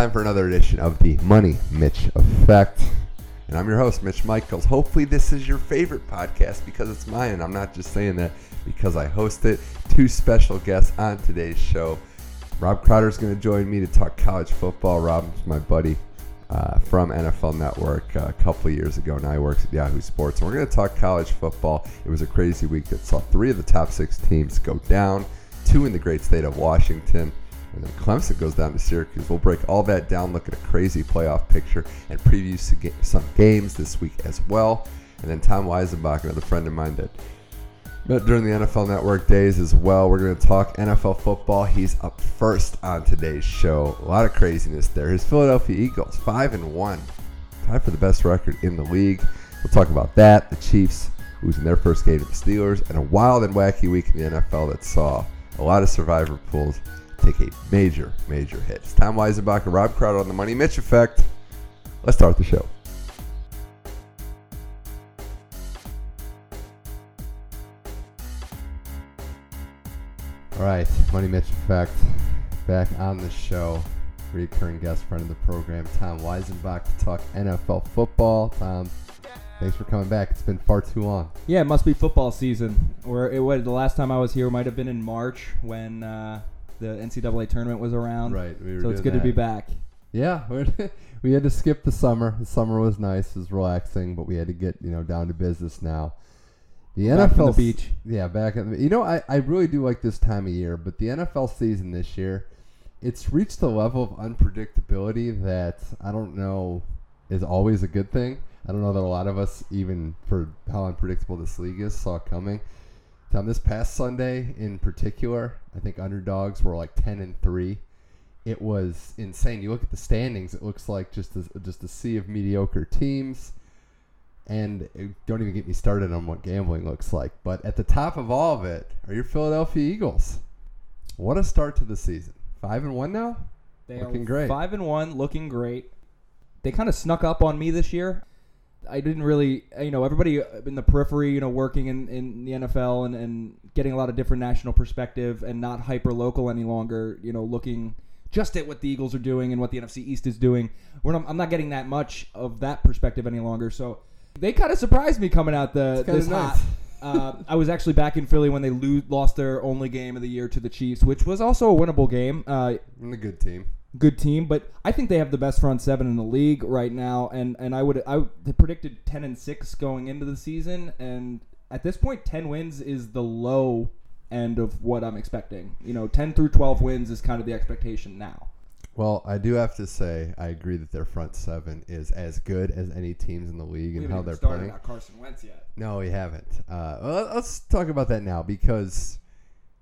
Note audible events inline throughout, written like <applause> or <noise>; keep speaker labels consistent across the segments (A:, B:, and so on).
A: time for another edition of the Money Mitch Effect. And I'm your host, Mitch Michaels. Hopefully, this is your favorite podcast because it's mine. And I'm not just saying that because I host it. Two special guests on today's show. Rob Crowder is going to join me to talk college football. Rob's my buddy uh, from NFL Network uh, a couple years ago. Now he works at Yahoo Sports. And we're going to talk college football. It was a crazy week that saw three of the top six teams go down, two in the great state of Washington. And then Clemson goes down to Syracuse. We'll break all that down, look at a crazy playoff picture, and preview some games this week as well. And then Tom Weisenbach, another friend of mine that met during the NFL Network days as well. We're going to talk NFL football. He's up first on today's show. A lot of craziness there. His Philadelphia Eagles, 5 and 1, tied for the best record in the league. We'll talk about that. The Chiefs losing their first game to the Steelers, and a wild and wacky week in the NFL that saw a lot of survivor pools take a major, major hit. It's Tom Weisenbach and Rob Crowder on the Money Mitch Effect. Let's start the show. All right, Money Mitch Effect back on the show. Recurring guest friend of the program, Tom Weisenbach, to talk NFL football. Tom, thanks for coming back. It's been far too long.
B: Yeah, it must be football season. Or it was the last time I was here might have been in March when uh, the NCAA tournament was around.
A: Right.
B: We so it's good
A: that.
B: to be back.
A: Yeah, <laughs> we had to skip the summer. The summer was nice, it was relaxing, but we had to get you know down to business now.
B: The back NFL the beach.
A: Yeah, back at the you know I, I really do like this time of year, but the NFL season this year, it's reached a level of unpredictability that I don't know is always a good thing. I don't know that a lot of us, even for how unpredictable this league is, saw coming. Tom, this past Sunday in particular, I think underdogs were like ten and three. It was insane. You look at the standings; it looks like just a, just a sea of mediocre teams. And don't even get me started on what gambling looks like. But at the top of all of it are your Philadelphia Eagles. What a start to the season! Five and one now.
B: They looking great. Five and one, looking great. They kind of snuck up on me this year. I didn't really, you know, everybody in the periphery, you know, working in, in the NFL and, and getting a lot of different national perspective and not hyper local any longer, you know, looking just at what the Eagles are doing and what the NFC East is doing. We're not, I'm not getting that much of that perspective any longer. So they kind of surprised me coming out the this nice. hot. <laughs> uh, I was actually back in Philly when they lo- lost their only game of the year to the Chiefs, which was also a winnable game. Uh,
A: and a good team
B: good team, but I think they have the best front seven in the league right now. And, and I would I predicted ten and six going into the season, and at this point, ten wins is the low end of what I'm expecting. You know, ten through twelve wins is kind of the expectation now.
A: Well, I do have to say I agree that their front seven is as good as any teams in the league
B: and
A: how they're
B: playing. Carson Wentz yet?
A: No, we haven't. Uh, well, let's talk about that now because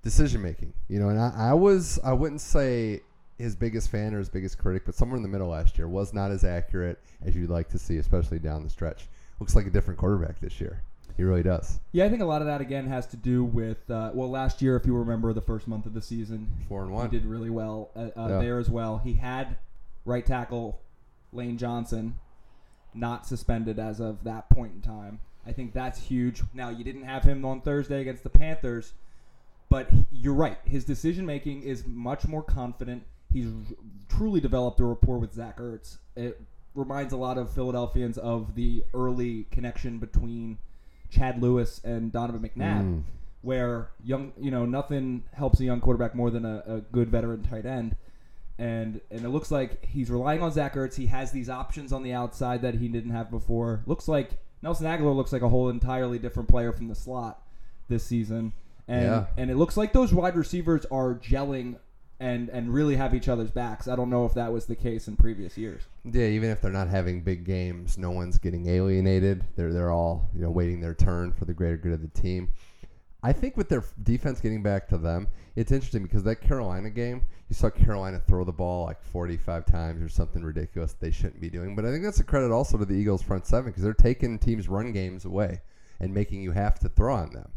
A: decision making. You know, and I, I was I wouldn't say his biggest fan or his biggest critic, but somewhere in the middle last year was not as accurate as you'd like to see, especially down the stretch. Looks like a different quarterback this year. He really does.
B: Yeah, I think a lot of that again has to do with uh, well, last year, if you remember the first month of the season,
A: four and one,
B: he did really well uh, uh, yeah. there as well. He had right tackle Lane Johnson not suspended as of that point in time. I think that's huge. Now you didn't have him on Thursday against the Panthers, but you're right. His decision making is much more confident he's truly developed a rapport with Zach Ertz. It reminds a lot of Philadelphians of the early connection between Chad Lewis and Donovan McNabb, mm. where young, you know, nothing helps a young quarterback more than a, a, good veteran tight end. And and it looks like he's relying on Zach Ertz. He has these options on the outside that he didn't have before. Looks like Nelson Agholor looks like a whole entirely different player from the slot this season. And yeah. and it looks like those wide receivers are gelling and and really have each other's backs. I don't know if that was the case in previous years.
A: Yeah, even if they're not having big games, no one's getting alienated. They're they're all you know waiting their turn for the greater good of the team. I think with their defense getting back to them, it's interesting because that Carolina game, you saw Carolina throw the ball like 45 times or something ridiculous they shouldn't be doing. But I think that's a credit also to the Eagles' front seven because they're taking teams' run games away and making you have to throw on them.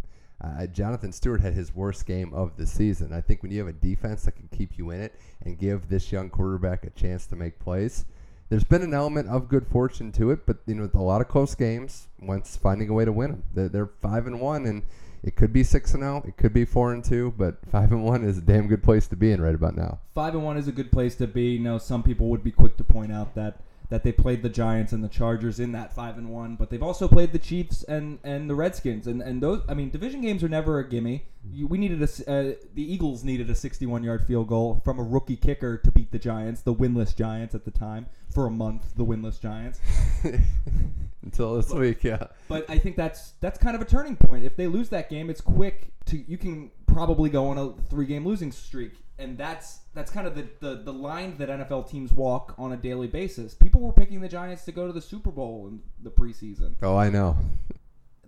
A: Uh, Jonathan Stewart had his worst game of the season. I think when you have a defense that can keep you in it and give this young quarterback a chance to make plays, there's been an element of good fortune to it. But you know, a lot of close games, Wentz finding a way to win them. They're, they're five and one, and It could be six and zero. Oh, it could be four and two. But <laughs> five and one is a damn good place to be in right about now.
B: Five and one is a good place to be. You know, some people would be quick to point out that that they played the Giants and the Chargers in that five and one, but they've also played the Chiefs and, and the Redskins, and, and those. I mean, division games are never a gimme. You, we needed a uh, the Eagles needed a 61 yard field goal from a rookie kicker to beat the Giants, the winless Giants at the time, for a month. The winless Giants <laughs>
A: until this
B: but,
A: week, yeah.
B: But I think that's that's kind of a turning point. If they lose that game, it's quick to you can probably go on a three game losing streak and that's that's kind of the, the, the line that NFL teams walk on a daily basis. People were picking the Giants to go to the Super Bowl in the preseason.
A: Oh, I know.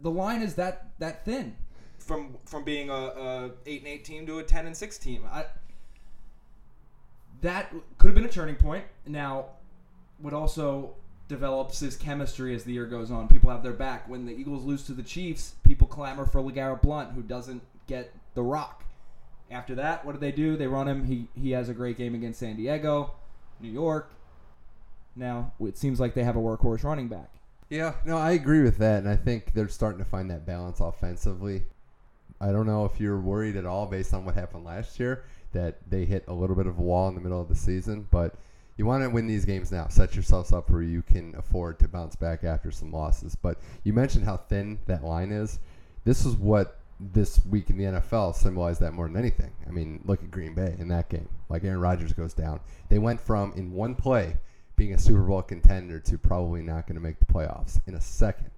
B: The line is that that thin from from being a, a eight and eight team to a ten and six team. I, that could have been a turning point. Now, what also develops is chemistry as the year goes on. People have their back. When the Eagles lose to the Chiefs, people clamor for LeGarrette Blunt, who doesn't get the rock. After that, what do they do? They run him. He he has a great game against San Diego, New York. Now it seems like they have a workhorse running back.
A: Yeah, no, I agree with that, and I think they're starting to find that balance offensively. I don't know if you're worried at all based on what happened last year that they hit a little bit of a wall in the middle of the season, but you want to win these games now. Set yourselves up where you can afford to bounce back after some losses. But you mentioned how thin that line is. This is what this week in the NFL symbolized that more than anything. I mean, look at Green Bay in that game. Like Aaron Rodgers goes down. They went from in one play being a Super Bowl contender to probably not going to make the playoffs in a second.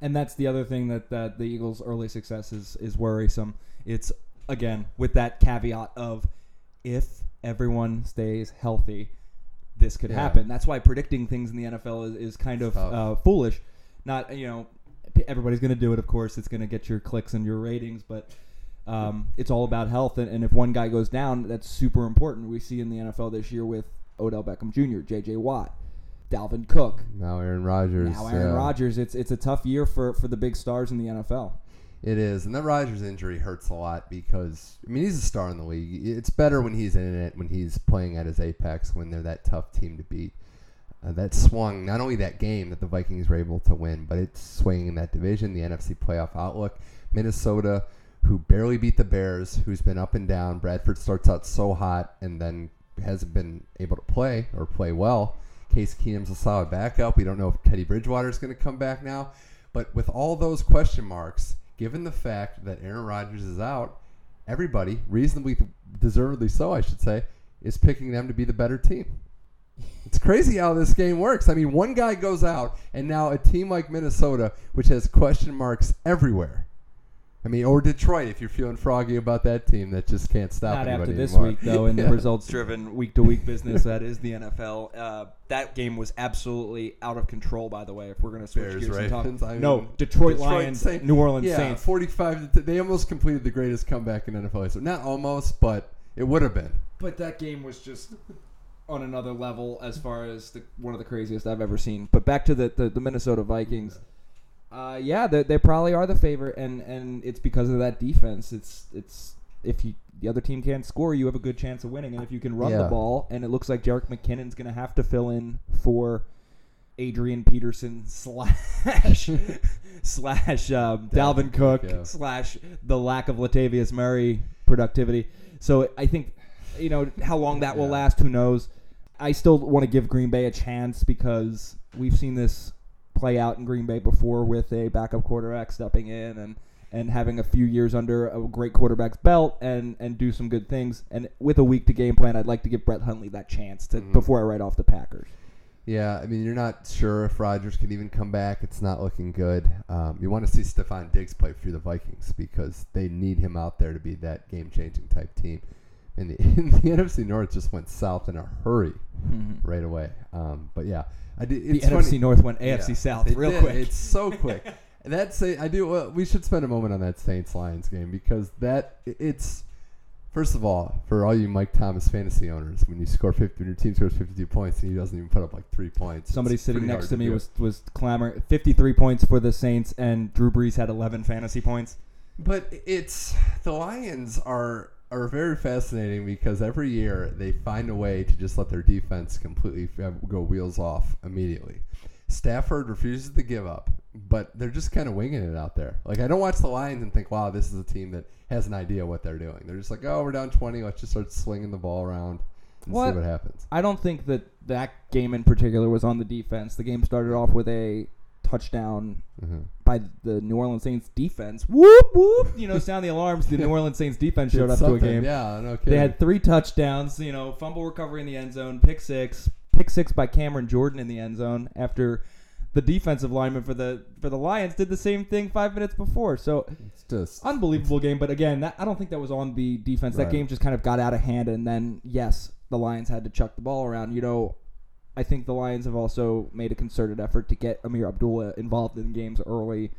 B: And that's the other thing that, that the Eagles' early success is, is worrisome. It's again with that caveat of if everyone stays healthy, this could yeah. happen. That's why predicting things in the NFL is, is kind of uh, foolish. Not you know everybody's going to do it. Of course, it's going to get your clicks and your ratings, but um, it's all about health. And, and, if one guy goes down, that's super important. We see in the NFL this year with Odell Beckham Jr., J.J. Watt, Dalvin Cook,
A: now Aaron Rodgers.
B: Now Aaron yeah. Rodgers. It's it's a tough year for for the big stars in the NFL.
A: It is, and that Rodgers injury hurts a lot because I mean he's a star in the league. It's better when he's in it, when he's playing at his apex, when they're that tough team to beat uh, that swung not only that game that the Vikings were able to win, but it's swinging that division, the NFC playoff outlook. Minnesota, who barely beat the Bears, who's been up and down. Bradford starts out so hot and then hasn't been able to play or play well. Case Keenum's a solid backup. We don't know if Teddy Bridgewater is going to come back now. But with all those question marks, given the fact that Aaron Rodgers is out, everybody, reasonably deservedly so, I should say, is picking them to be the better team. It's crazy how this game works. I mean, one guy goes out, and now a team like Minnesota, which has question marks everywhere. I mean, or Detroit, if you're feeling froggy about that team that just can't stop.
B: Not
A: after
B: this
A: anymore.
B: week, though, in <laughs> yeah. the results-driven week-to-week business that is the NFL. <laughs> Uh, that game was absolutely out of control. By the way, if we're going to switch Bears, gears Ravens, and talk, I mean, no, Detroit, Detroit Lions, Saint, New Orleans
A: yeah,
B: Saints,
A: 45. They almost completed the greatest comeback in NFL history. Not almost, but it would have been.
B: But that game was just on another level as far as the, one of the craziest I've ever seen. But back to the, the, the Minnesota Vikings. Uh, yeah, they, they probably are the favorite, and, and it's because of that defense. It's it's if you the other team can't score, you have a good chance of winning, and if you can run yeah. the ball, and it looks like Jerick McKinnon's going to have to fill in for Adrian Peterson slash <laughs> slash um, Dalvin Cook yeah. slash the lack of Latavius Murray productivity. So I think you know how long that will yeah. last. Who knows? I still want to give Green Bay a chance because we've seen this play out in Green Bay before with a backup quarterback stepping in and and having a few years under a great quarterback's belt and and do some good things. And with a week to game plan, I'd like to give Brett Hundley that chance to mm-hmm. before I write off the Packers.
A: Yeah, I mean, you're not sure if Rodgers can even come back. It's not looking good. Um, you want to see Stefon Diggs play for the Vikings because they need him out there to be that game changing type team and the, <laughs> the NFC North just went south in a hurry mm-hmm. right away. Um, but yeah,
B: I did. the funny. NFC North went AFC yeah, South real
A: did.
B: quick.
A: It's so quick. <laughs> That's I do. Well, we should spend a moment on that Saints Lions game because that it's first of all for all you Mike Thomas fantasy owners when you score 50 when your team scores 52 points and he doesn't even put up like three points.
B: Somebody sitting next to, to me was was clamoring 53 points for the Saints and Drew Brees had 11 fantasy points.
A: But it's the Lions are are very fascinating because every year they find a way to just let their defense completely go wheels off immediately. Stafford refuses to give up. but they're just kind of winging it out there. Like I don't watch the Lions and think, "Wow, this is a team that has an idea what they're doing." They're just like, "Oh, we're down 20. Let's just start slinging the ball around and
B: What?
A: see what happens."
B: I don't think that that game in particular was on the defense. The game started off with a touchdown
A: Mhm.
B: by the New Orleans Saints defense. Whoop whoop! You know, sound the alarms. The New Orleans Saints defense showed up to a game.
A: Yeah, no kidding.
B: They had three touchdowns. You know, fumble recovery in the end zone, pick six, pick six by Cameron Jordan in the end zone after the defensive lineman for the for the Lions did the same thing five minutes before. So
A: it's just
B: unbelievable game. But again, that, I don't think that was on the defense. That game just kind of got out of hand, and then yes, the Lions had to chuck the ball around. You know, I think the Lions have also made a concerted effort to get Ameer Abdullah involved in games early.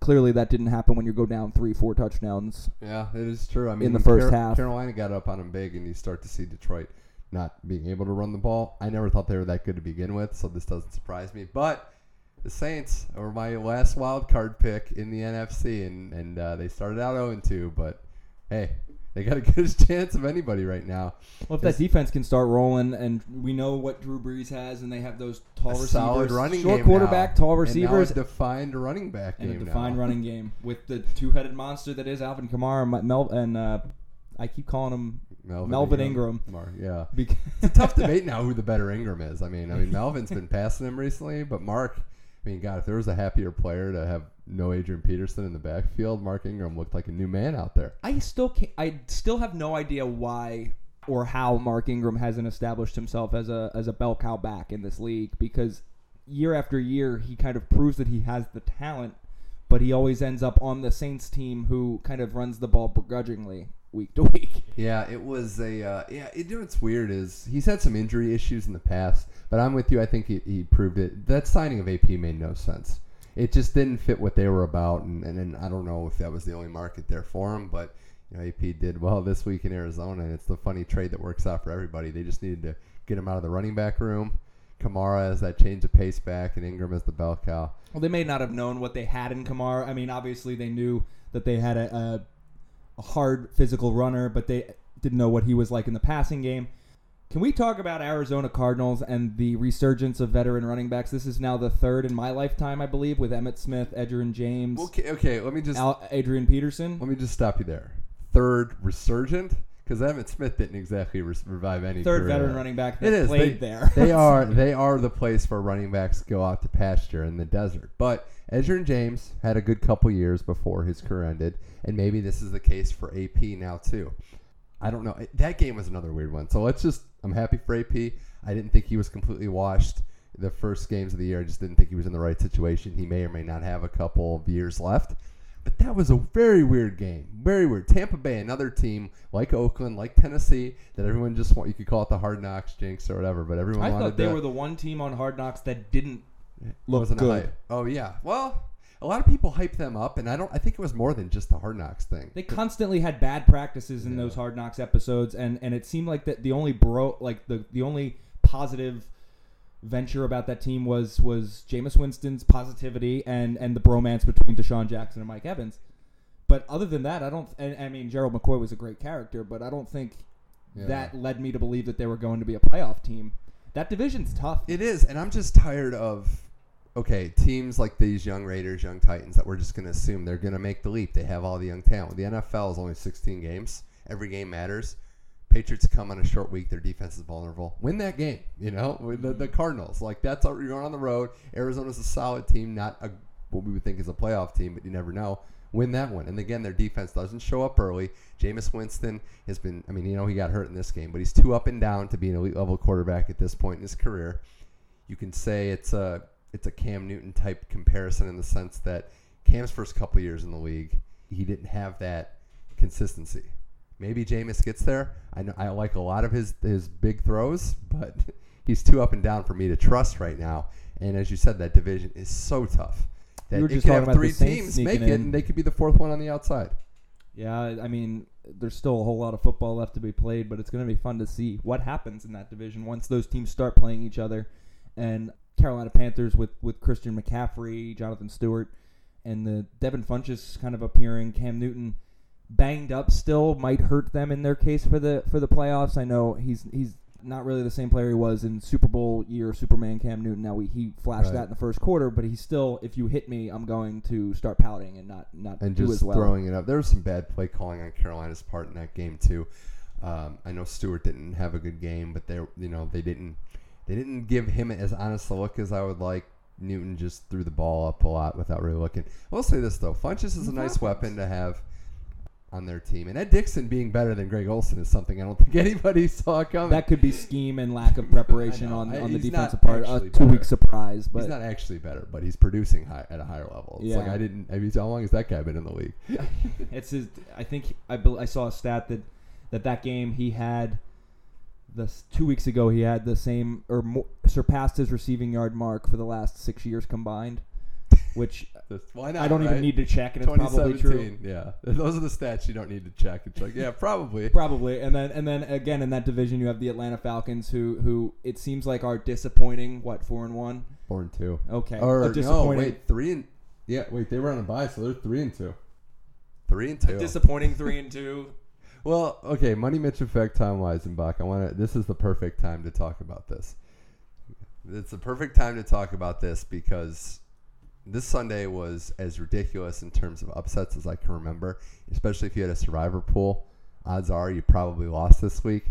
B: Clearly, that didn't happen when you go down three, four touchdowns.
A: Yeah, it is true. I mean, in
B: the first
A: Car-
B: half.
A: Carolina got up on them big, and you start to see Detroit not being able to run the ball. I never thought they were that good to begin with, so this doesn't surprise me. But the Saints were my last wild card pick in the NFC, and and uh, they started out 0 2. But hey, they got <laughs> a good chance of anybody right now.
B: Well, if that defense can start rolling, and we know what Drew Brees has, and they have those tall receivers,
A: solid running
B: short
A: game
B: quarterback,
A: now.
B: tall
A: And now
B: receivers,
A: a defined running back
B: and a defined
A: now.
B: running game <laughs> with the two-headed monster that is Alvin Kamara, Mi- Mel, and uh, I keep calling him
A: Melvin,
B: Melvin Ingram.
A: Mar- Yeah.
B: because <laughs>
A: It's a tough debate now who the better Ingram is. I mean, I mean Melvin's been passing him recently, but Mark, I mean, God, if there was a happier player to have no Adrian Peterson in the backfield, Mark Ingram looked like a new man out there.
B: I still can't, I still have no idea why or how Mark Ingram hasn't established himself as a as a bell cow back in this league because year after year he kind of proves that he has the talent, but he always ends up on the Saints team who kind of runs the ball begrudgingly week to <laughs> week.
A: Yeah, it was a uh, yeah. It, you know what's weird is he's had some injury issues in the past, but I'm with you. I think he, he proved it. That signing of AP made no sense. It just didn't fit what they were about, and, and then I don't know if that was the only market there for him, but you know AP did well <laughs> this week in Arizona, and it's the funny trade that works out for everybody. They just needed to get him out of the running back room. Kamara as that change of pace back, and Ingram as the bell cow.
B: Well, they may not have known what they had in Kamara. I mean, obviously they knew that they had a, a hard physical runner, but they didn't know what he was like in the passing game. Can we talk about Arizona Cardinals and the resurgence of veteran running backs? This is now the third in my lifetime, I believe, with Emmitt Smith, Edgerrin James,
A: Okay, okay. Let me just
B: Al- Adrian Peterson.
A: let me just stop you there. Third resurgent because Emmitt Smith didn't exactly re- revive any
B: Third
A: career.
B: veteran running back that
A: It is.
B: played
A: they,
B: there. <laughs>
A: they are <laughs> they are the place for running backs go out to pasture in the desert. But Edgerrin James had a good couple years before his career ended, and maybe this is the case for AP now too. I don't know. That game was another weird one. So let's just. I'm happy for AP. I didn't think he was completely washed the first games of the year. I just didn't think he was in the right situation. He may or may not have a couple of years left. But that was a very weird game. Very weird. Tampa Bay, another team like Oakland, like Tennessee, that everyone just want. You could call it the hard knocks jinx or whatever, but everyone
B: I thought they
A: to,
B: were the one team on Hard Knocks that didn't look good.
A: hype. Oh yeah. Well, a lot of people hype them up, and I don't. I think it was more than just the hard knocks thing.
B: They constantly had bad practices in
A: Yeah.
B: those Hard Knocks episodes, and, and it seemed like that the only bro like the the only positive venture about that team was was Jameis Winston's positivity and and the bromance between DeSean Jackson and Mike Evans. But other than that, I don't. And, I mean, Gerald McCoy was a great character, but I don't think
A: Yeah.
B: that led me to believe that they were going to be a playoff team. That division's tough.
A: It is, and I'm just tired of okay teams like these young Raiders, young Titans that we're just going to assume they're going to make the leap. They have all the young talent. The NFL is only 16 games. Every game matters. Patriots come on a short week. Their defense is vulnerable. Win that game. You know, the, the Cardinals. Like that's how you're going on the road. Arizona's a solid team, not a what we would think is a playoff team, but you never know. Win that one. And again, their defense doesn't show up early. Jameis Winston has been, I mean, you know, he got hurt in this game, but he's too up and down to be an elite level quarterback at this point in his career. You can say it's a it's a Cam Newton type comparison in the sense that Cam's first couple years in the league, he didn't have that consistency. Maybe Jameis gets there. I know I like a lot of his his big throws, but <laughs> he's too up and down for me to trust right now. And as you said, that division is so tough that
B: We were
A: it
B: just
A: could have
B: about
A: three teams make it,
B: in.
A: and they could be the fourth one on the outside.
B: Yeah, I mean, there's still a whole lot of football left to be played, but it's going to be fun to see what happens in that division once those teams start playing each other. And Carolina Panthers with, with Christian McCaffrey, Jonathan Stewart, and the Devin Funchess kind of appearing. Cam Newton banged up still might hurt them in their case for the for the playoffs. I know he's he's not really the same player he was in Super Bowl year Superman Cam Newton. Now we, he flashed
A: Right.
B: that in the first quarter, but he's still. If you hit me, I'm going to start pouting and not not
A: and
B: do
A: just
B: as well.
A: throwing it up. There was some bad play calling on Carolina's part in that game too. Um, I know Stewart didn't have a good game, but they you know they didn't they didn't give him as honest a look as I would like. Newton just threw the ball up a lot without really looking. I will say this though, Funchess is a nice weapon to have on their team, and Ed Dickson being better than Greg Olsen is something I don't think <laughs> anybody saw coming.
B: That could be scheme and lack of preparation on, on the
A: he's
B: defensive part. A
A: actually
B: two week surprise, but
A: he's not actually better, but he's producing high, at a higher level. It's like I didn't. I mean, how long has that guy been in the league? <laughs>
B: it's his. I think I I saw a stat that that that game he had the s- two weeks ago he had the same or more, surpassed his receiving yard mark for the last six years combined, which <laughs>
A: Why not?
B: I don't even need to check, and it's probably true.
A: 2017. Yeah, <laughs> those are the stats you don't need to check. It's like, yeah, probably. <laughs>
B: Probably, and then and then again in that division you have the Atlanta Falcons, who who it seems like are disappointing. What four and one?
A: Four and two.
B: Okay,
A: Or
B: a
A: no,
B: disappointing,
A: wait, three and yeah, wait, they were on a bye, so they're three and two. Three and two.
B: disappointing three and two.
A: Well, okay, money Mitch effect time Weisenbach. I want to. This is the perfect time to talk about this. It's the perfect time to talk about this because this Sunday was as ridiculous in terms of upsets as I can remember. Especially if you had a survivor pool, odds are you probably lost this week.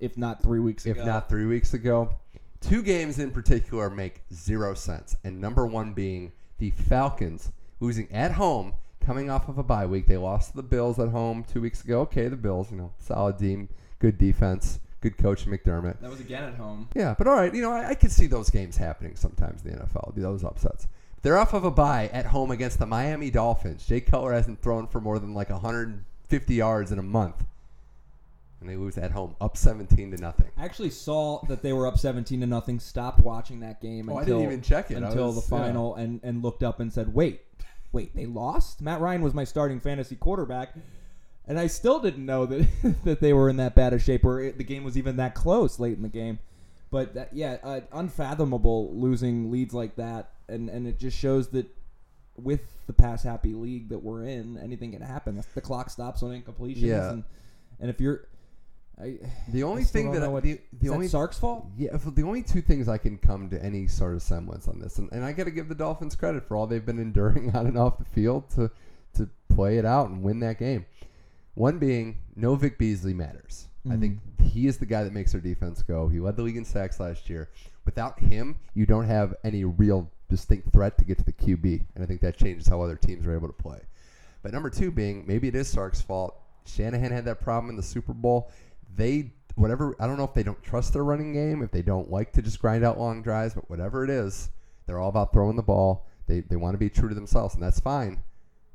B: If not three weeks
A: if
B: ago.
A: not three weeks ago. Two games in particular make zero sense, and number one being the Falcons losing at home, coming off of a bye week. They lost to the Bills at home two weeks ago. Okay, the Bills, you know, solid team, good defense, good coach McDermott.
B: that was again at home.
A: Yeah, but all right, you know, I, I could see those games happening sometimes in the NFL, those upsets. They're off of a bye at home against the Miami Dolphins. Jay Cutler hasn't thrown for more than like 150 yards in a month. And they lose at home, up 17 to nothing.
B: I actually saw that they were up seventeen to nothing. Stopped watching that game
A: Oh, I didn't even check it.
B: Until
A: was-
B: the
A: yeah.
B: final, and and looked up and said, "Wait, wait, they lost." Matt Ryan was my starting fantasy quarterback, and I still didn't know that <laughs> that they were in that bad a shape, or it, the game was even that close late in the game. But that, yeah, uh, unfathomable losing leads like that, and and it just shows that with the pass happy league that we're in, anything can happen. The clock stops on incompletions,
A: Yeah.
B: and and if you're I,
A: The only
B: I
A: thing that I,
B: what-
A: the,
B: is
A: the only
B: Sark's fault?
A: yeah, the only two things I can come to any sort of semblance on this, and, and I got to give the Dolphins credit for all they've been enduring <laughs> on and off the field to to play it out and win that game. One being no Vic Beasley matters. I mm-hmm. think he is the guy that makes their defense go. He led the league in sacks last year. Without him, you don't have any real distinct threat to get to the QB, and I think that changes how other teams are able to play. But number two being maybe it is Sark's fault. Shanahan had that problem in the Super Bowl. They whatever I don't know if they don't trust their running game, if they don't like to just grind out long drives, but whatever it is, they're all about throwing the ball. They they want to be true to themselves, and that's fine.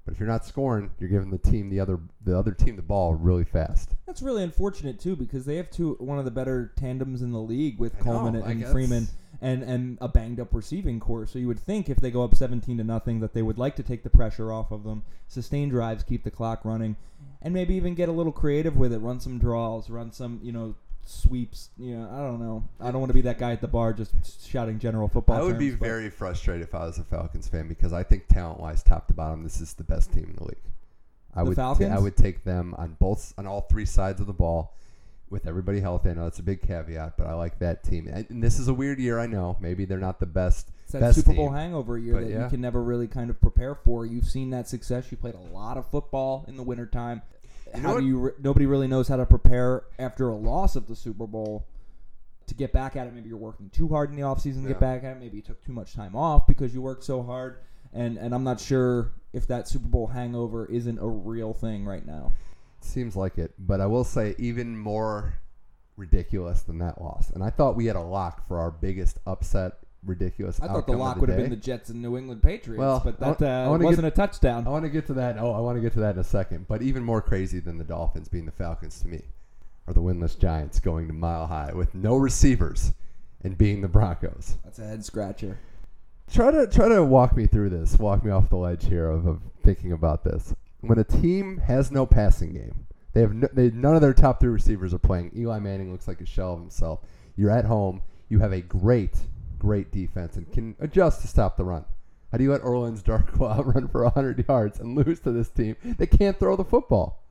A: But if you're not scoring, you're giving the team the other the other team the ball really fast.
B: That's really unfortunate too, because they have two one of the better tandems in the league with
A: I
B: Coleman
A: know,
B: and, and. Freeman, and and a banged up receiving core. So you would think if they go up seventeen to nothing, that they would like to take the pressure off of them, sustain drives, keep the clock running, and maybe even get a little creative with it. Run some draws, run some you know sweeps. You know, I don't know. I don't want to be that guy at the bar just shouting general football.
A: I would be
B: terms, but-
A: very frustrated if I was a Falcons fan because I think talent wise, top to bottom, this is the best team in the league. I
B: The
A: would
B: Falcons?
A: I would take them on both on all three sides of the ball with everybody healthy. I know that's a big caveat, but I like that team. And, and this is a weird year, I know. Maybe they're not the best.
B: It's that
A: best
B: Super Bowl
A: team.
B: hangover year
A: But
B: that
A: yeah.
B: you can never really kind of prepare for. You've seen that success. You played a lot of football in the wintertime.
A: You know
B: how
A: what?
B: do you? Re- nobody really knows how to prepare after a loss of the Super Bowl to get back at it. Maybe you're working too hard in the offseason to
A: Yeah.
B: get back at it. Maybe you took too much time off because you worked so hard. And and I'm not sure if that Super Bowl hangover isn't a real thing right now.
A: Seems like it, but I will say even more ridiculous than that loss. And I thought we had a lock for our biggest upset, ridiculous.
B: I thought the lock would have been the Jets and New England Patriots,
A: Well,
B: but that uh, wasn't
A: get-
B: a touchdown.
A: I want to get to that. Oh, I want to get to that in a second. But even more crazy than the Dolphins being the Falcons to me are the winless Giants going to Mile High with no receivers and being the Broncos.
B: That's a head scratcher.
A: Try to try to walk me through this. Walk me off the ledge here of, of thinking about this. When a team has no passing game, they have no, they, none of their top three receivers are playing. Eli Manning looks like a shell of himself. You're at home. You have a great, great defense and can adjust to stop the run. How do you let Orleans Darkwa <laughs> run for 100 yards and lose to this team that can't throw the football?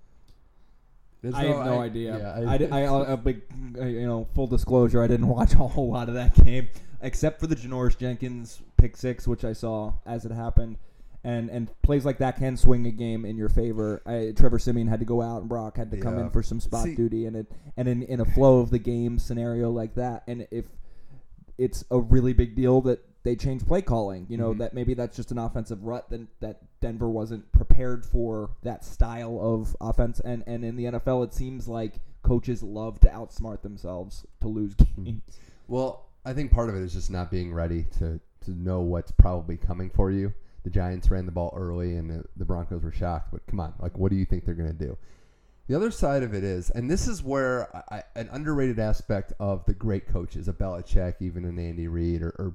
B: There's I no, have no I, idea. Yeah, I, I, I, <laughs> uh, a big, uh, you know, full disclosure, I didn't <laughs> watch a whole lot of that game except for the Janoris Jenkins pick six, which I saw as it happened. And and plays like that can swing a game in your favor. I, Trevor Siemian had to go out, and Brock had to come in for some spot See, duty, and it and in, in a flow of the game scenario like that, and if it's a really big deal that they change play calling. You know mm-hmm. that maybe that's just an offensive rut that that Denver wasn't prepared for that style of offense. And and in the NFL, it seems like coaches love to outsmart themselves to lose games.
A: Well, I think part of it is just not being ready to to know what's probably coming for you. The Giants ran the ball early, and the, the Broncos were shocked. But come on, like, what do you think they're going to do? The other side of it is, and this is where I, an underrated aspect of the great coaches, a Belichick, even an Andy Reid, or, or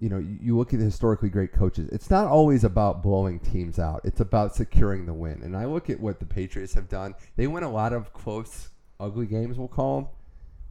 A: you know, you, you look at the historically great coaches. It's not always about blowing teams out. It's about securing the win. And I look at what the Patriots have done. They win a lot of close, ugly games, we'll call them,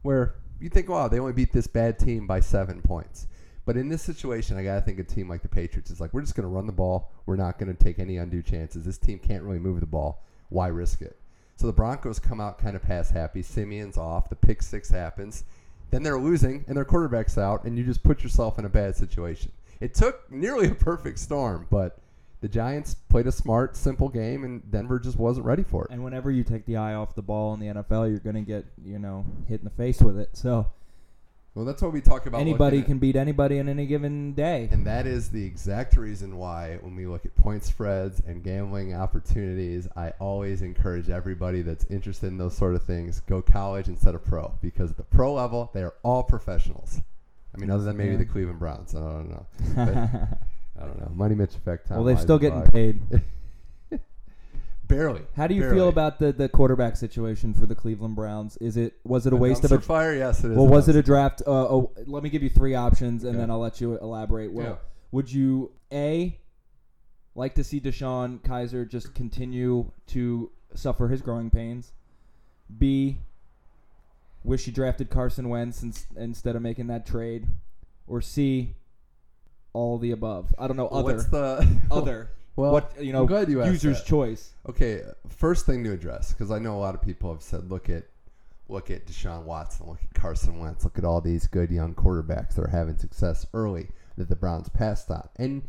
A: where you think, wow, they only beat this bad team by seven points. But in this situation, I got to think a team like the Patriots is like, we're just going to run the ball. We're not going to take any undue chances. This team can't really move the ball. Why risk it? So the Broncos come out kind of pass happy. Siemian's off. The pick six happens. Then they're losing and their quarterback's out, and you just put yourself in a bad situation. It took nearly a perfect storm, but the Giants played a smart, simple game, and Denver just wasn't ready for it.
B: And whenever you take the eye off the ball in the NFL, you're going to get you know hit in the face with it. So.
A: Well, that's what we talk about.
B: Anybody can beat anybody on any given day.
A: And that is the exact reason why, when we look at point spreads and gambling opportunities, I always encourage everybody that's interested in those sort of things go college instead of pro. Because at the pro level, they are all professionals. I mean, other than maybe yeah. the Cleveland Browns. I don't know. But, <laughs> I don't know. Money Mitch effect.
B: Tom well, they're still getting paid. <laughs>
A: Barely.
B: How do you
A: barely.
B: feel about the, the quarterback situation for the Cleveland Browns? Is it was it a, waste of a
A: fire? Yes, it is.
B: Well, was it a draft? Uh, oh, let me give you three options, and okay. then I'll let you elaborate. Well, yeah. would you a like to see DeShone Kizer just continue to suffer his growing pains? B wish you drafted Carson Wentz instead of making that trade, or C all the above. I don't know. Other.
A: What's the
B: other? <laughs> Well, what you know? I'm glad you user's that. choice.
A: Okay, first thing to address because I know a lot of people have said, look at look at Deshaun Watson, look at Carson Wentz, look at all these good young quarterbacks that are having success early that the Browns passed on. And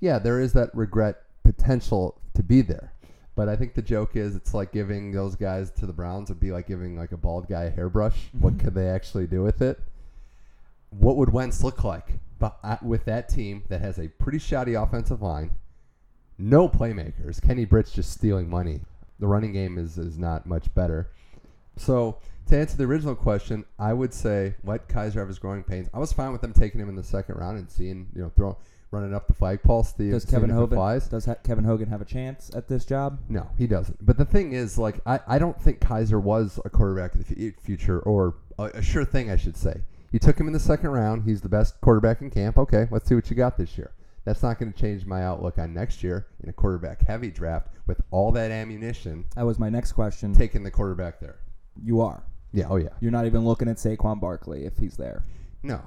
A: yeah, there is that regret potential to be there. But I think the joke is it's like giving those guys to the Browns would be like giving like a bald guy a hairbrush. <laughs> what could they actually do with it? What would Wentz look like? but uh, with that team that has a pretty shoddy offensive line, no playmakers, Kenny Britt's just stealing money. The running game is, is not much better. So to answer the original question, I would say let Kizer have his growing pains. I was fine with them taking him in the second round and seeing, you know, throw running up the flagpole. See
B: does Kevin Hogan does ha- Kevin Hogan have a chance at this job?
A: No, he doesn't. But the thing is, like, I, I don't think Kizer was a quarterback of the future or a, a sure thing, I should say. You took him in the second round. He's the best quarterback in camp. Okay, let's see what you got this year. That's not going to change my outlook on next year in a quarterback heavy draft with all that ammunition.
B: That was my next question.
A: Taking the quarterback there.
B: You are.
A: Yeah. Oh yeah.
B: You're not even looking at Saquon Barkley if he's there.
A: No.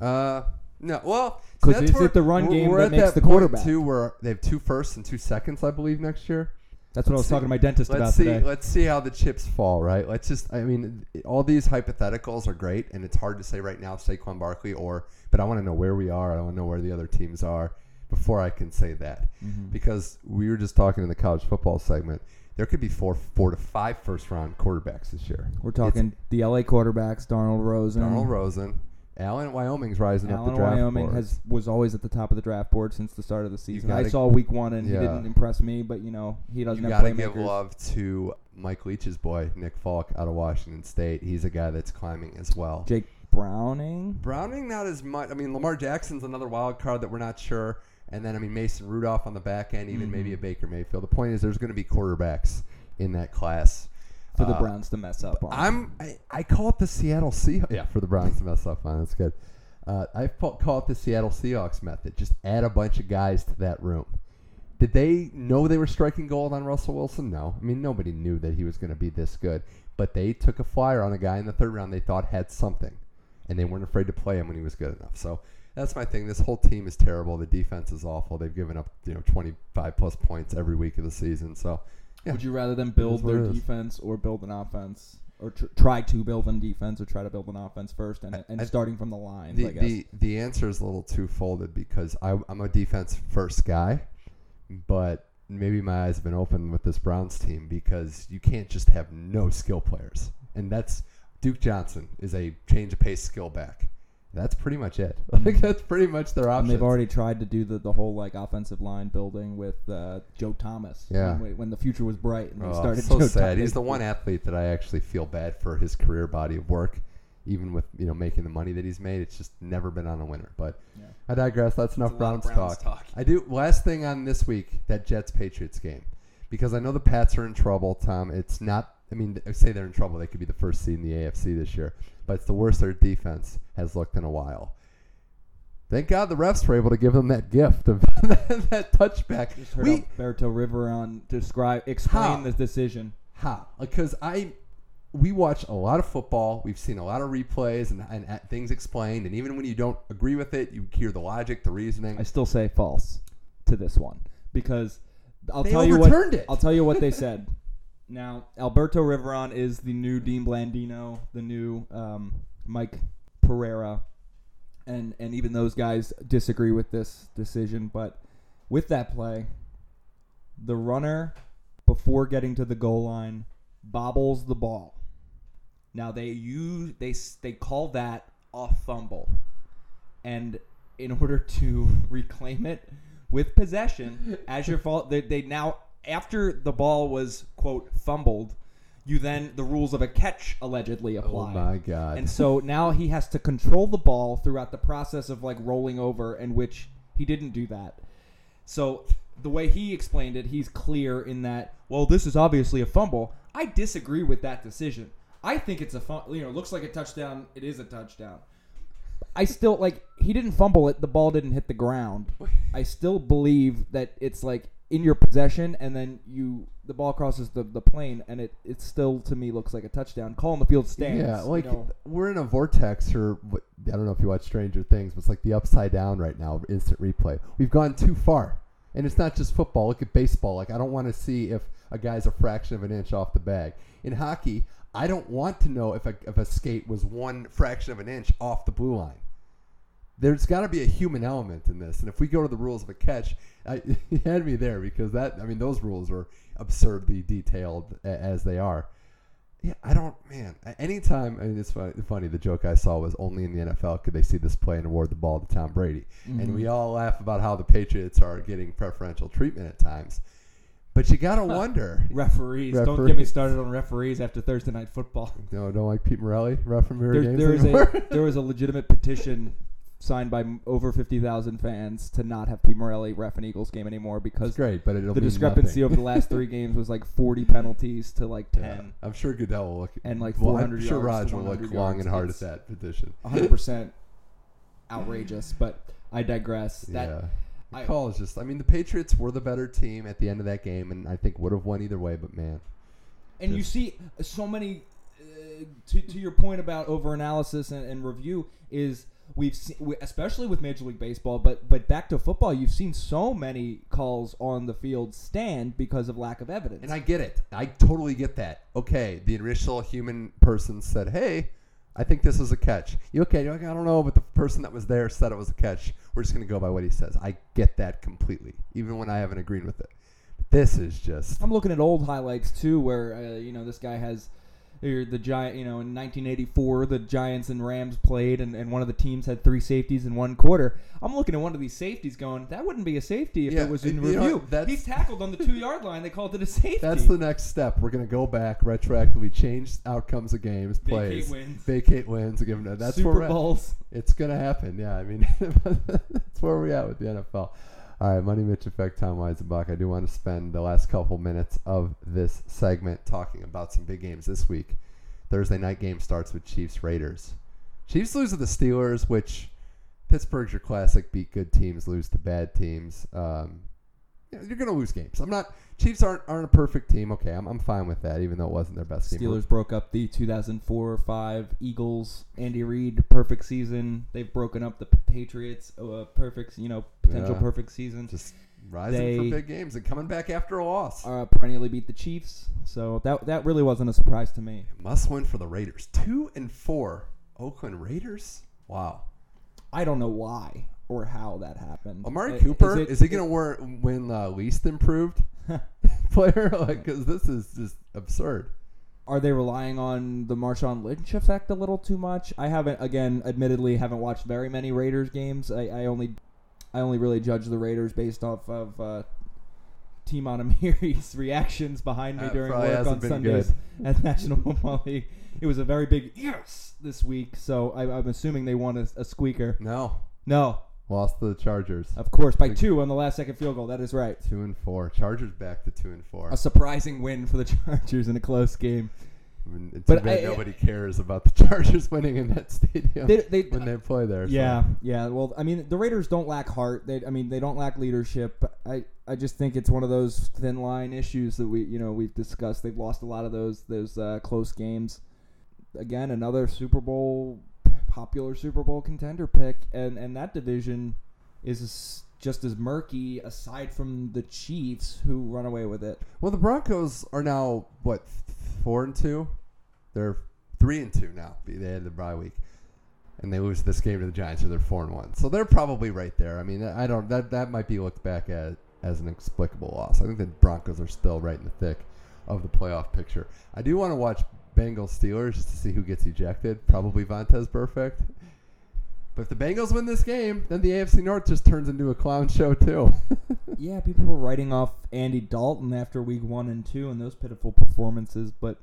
A: Uh. No. Well,
B: because is it the run game that makes that the quarterback?
A: Two where they have two firsts and two seconds, I believe, next year.
B: That's what let's I was see, talking to my dentist
A: let's
B: about
A: see,
B: today.
A: Let's see how the chips fall, right? Let's just, I mean, all these hypotheticals are great, and it's hard to say right now Saquon Barkley or, but I want to know where we are. I want to know where the other teams are before I can say that, mm-hmm. because we were just talking in the college football segment. There could be four, four to five first round quarterbacks this year.
B: We're talking it's, the LA quarterbacks: Darnold Rosen,
A: Darnold Rosen, Allen, Wyoming's rising
B: Allen,
A: up the draft
B: Wyoming
A: board.
B: has was always at the top of the draft board since the start of the season. I saw week one and yeah. he didn't impress me, but you know he doesn't.
A: You
B: got to
A: give love to Mike Leach's boy Nick Falk out of Washington State. He's a guy that's climbing as well.
B: Jake Browning.
A: Browning not as much. I mean Lamar Jackson's another wild card that we're not sure. And then I mean Mason Rudolph on the back end, even mm-hmm. maybe a Baker Mayfield. The point is there's going to be quarterbacks in that class
B: for the uh, Browns to mess up on.
A: I'm I, I, call it the Seattle Seahawks. Yeah, for the Browns to mess up on. That's good. Uh, I call it the Seattle Seahawks method. Just add a bunch of guys to that room. Did they know they were striking gold on Russell Wilson? No. I mean, nobody knew that he was going to be this good. But they took a flyer on a guy in the third round they thought had something, and they weren't afraid to play him when he was good enough. So that's my thing. This whole team is terrible. The defense is awful. They've given up you know 25 plus points every week of the season. So
B: Yeah. Would you rather them build their defense or build an offense? Or tr- try to build an defense or try to build an offense first and, and I, starting from the line.
A: The, the, the answer is a little two-folded because I, I'm a defense first guy, but maybe my eyes have been open with this Browns team because you can't just have no skill players. And that's Duke Johnson is a change of pace skill back that's pretty much it. <laughs> Like that's pretty much their option.
B: they've already tried to do the, the whole like offensive line building with uh, Joe Thomas.
A: Yeah.
B: When, when, the future was bright and they oh, started.
A: So
B: Joe
A: sad. Thomas. He's the one athlete that I actually feel bad for his career body of work, even with you know making the money that he's made. It's just never been on a winner. But yeah. I digress. That's enough Browns, Browns, talk. talk. I do. Last thing on this week, that Jets Patriots game, because I know the Pats are in trouble. Tom, it's not. I mean, say they're in trouble. They could be the first seed in the AFC this year but it's the worst their defense has looked in a while. Thank God the refs were able to give them that gift of <laughs> that touchback.
B: Just heard we, Alberto Riveron describe explain how? this decision.
A: How? Because I we watch a lot of football. We've seen a lot of replays and, and, and, things explained. And even when you don't agree with it, you hear the logic, the reasoning.
B: I still say false to this one because I'll they tell you what it. I'll tell you what they said. <laughs> Now, Alberto Riveron is the new Dean Blandino, the new um, Mike Pereira, and and even those guys disagree with this decision. But with that play, the runner before getting to the goal line bobbles the ball. Now they use they they call that a fumble, and in order to <laughs> reclaim it with possession as your fault, they, they now after the ball was quote fumbled, you then the rules of a catch allegedly oh apply.
A: Oh my god!
B: And so now he has to control the ball throughout the process of like rolling over, in which he didn't do that. So the way he explained it, he's clear in that. Well, this is obviously a fumble. I disagree with that decision. I think it's a fun. You know, looks like a touchdown. It is a touchdown. I still like he didn't fumble it. The ball didn't hit the ground. I still believe that it's like in your possession, and then you the ball crosses the, the plane, and it it still to me looks like a touchdown. Call on the field stands.
A: Yeah, like you know. we're in a vortex, or I don't know if you watch Stranger Things, but it's like the upside down right now. Instant replay. We've gone too far, and it's not just football. Look at baseball. Like I don't want to see if a guy's a fraction of an inch off the bag. In hockey, I don't want to know if a if a skate was one fraction of an inch off the blue line there's got to be a human element in this. And if we go to the rules of a catch, I, <laughs> you had me there because that, I mean, those rules are absurdly detailed as they are. Yeah, I don't, man. Anytime, I mean, it's funny, funny. The joke I saw was only in the NFL could they see this play and award the ball to Tom Brady. Mm-hmm. And we all laugh about how the Patriots are getting preferential treatment at times. But you gotta wonder.
B: referees. Referee. Don't get me started on referees after Thursday night football.
A: No, don't like Pete Morelli referee
B: there,
A: games
B: there a <laughs> there was a legitimate petition signed by over 50,000 fans to not have Pete Morelli ref an Eagles game anymore because
A: great, but
B: the discrepancy over the last three <laughs> games was like 40 penalties to like 10. Yeah,
A: I'm sure Goodell will look
B: and like 400
A: I'm sure
B: Raj
A: will look long and hard at that petition.
B: 100 percent outrageous, but I digress. That
A: yeah. The call is just. I mean, the Patriots were the better team at the end of that game, and I think would have won either way. But man,
B: and just, you see so many. Uh, to to your point about over analysis and, and review is we've seen, especially with Major League Baseball, but but back to football, you've seen so many calls on the field stand because of lack of evidence.
A: And I get it. I totally get that. Okay, the initial human person said, "Hey, I think this is a catch." You okay? You're like, I don't know, but the person that was there said it was a catch. We're just gonna go by what he says. I get that completely, even when I haven't agreed with it. But this is just.
B: I'm looking at old highlights too, where uh, you know this guy has the giant you know in 1984 the giants and rams played and, and one of the teams had three safeties in one quarter. I'm looking at one of these safeties going that wouldn't be a safety if yeah, it was in review. know, he's tackled on the two yard line. They called it a safety.
A: That's the next step. We're going to go back retroactively change outcomes of games plays.
B: vacate wins.
A: Vacate wins give them that's
B: Super
A: where
B: Bowls.
A: it's going to happen yeah i mean <laughs> that's where we're at with the nfl all right, Money Mitch Effect, Tom Weisenbach. I do want to spend the last couple minutes of this segment talking about some big games this week. Thursday night game starts with Chiefs Raiders. Chiefs lose to the Steelers, which Pittsburgh's your classic beat good teams, lose to bad teams. Um, you're going to lose games. I'm not. Chiefs aren't aren't a perfect team. Okay, I'm, I'm fine with that, even though it wasn't their best
B: Steelers
A: team.
B: Steelers broke up the 2004-5 Eagles. Andy Reid, perfect season. They've broken up the Patriots, uh, perfect, you know, potential yeah. perfect season.
A: Just rising
B: They-
A: for big games and coming back after a loss.
B: Uh, perennially beat the Chiefs, so that that really wasn't a surprise to me.
A: Must win for the Raiders. Two and four. Oakland Raiders. Wow.
B: I don't know why or how that happened.
A: Amari Cooper
B: it-
A: is, he going to win uh, least improved <laughs> player? Like, because this is just absurd.
B: Are they relying on the Marshawn Lynch effect a little too much? I haven't, again, admittedly, haven't watched very many Raiders games. I, I only, I only really judge the Raiders based off of uh, Team Amiri's <laughs> reactions behind me
A: That
B: during work on Sundays
A: good. <laughs>
B: at National Football League. It was a very big yes this week, so I, I'm assuming they won a, a squeaker.
A: No,
B: No,
A: lost to the Chargers.
B: of course, by two on the last second field goal. That is right.
A: Two and four. Chargers back to two and four.
B: A surprising win for the <laughs> Chargers in a close game.
A: I mean, it's
B: But I-
A: nobody cares about the <laughs> Chargers winning in that stadium
B: They, they,
A: when they play there. so.
B: Yeah, yeah. Well, I mean, the Raiders don't lack heart. They, I mean, they don't lack leadership. I, I just think it's one of those thin line issues that we, you know, we've discussed. They've lost a lot of those, those uh, close games. Again, another Super Bowl, popular Super Bowl contender pick, and and that division is just as murky. Aside from the Chiefs, who run away with it.
A: Well, the Broncos are now what four and two. They're three and two now. They had the bye week, and they lose this game to the Giants, so they're four and one. So they're probably right there. I mean, I don't that that might be looked back at as an explicable loss. I think the Broncos are still right in the thick of the playoff picture. I do want to watch Bengals Steelers to see who gets ejected. Probably Vontaze Burfict. But if the Bengals win this game, then the AFC North just turns into a clown show too. <laughs>
B: Yeah, people were writing off Andy Dalton after week one and two and those pitiful performances, but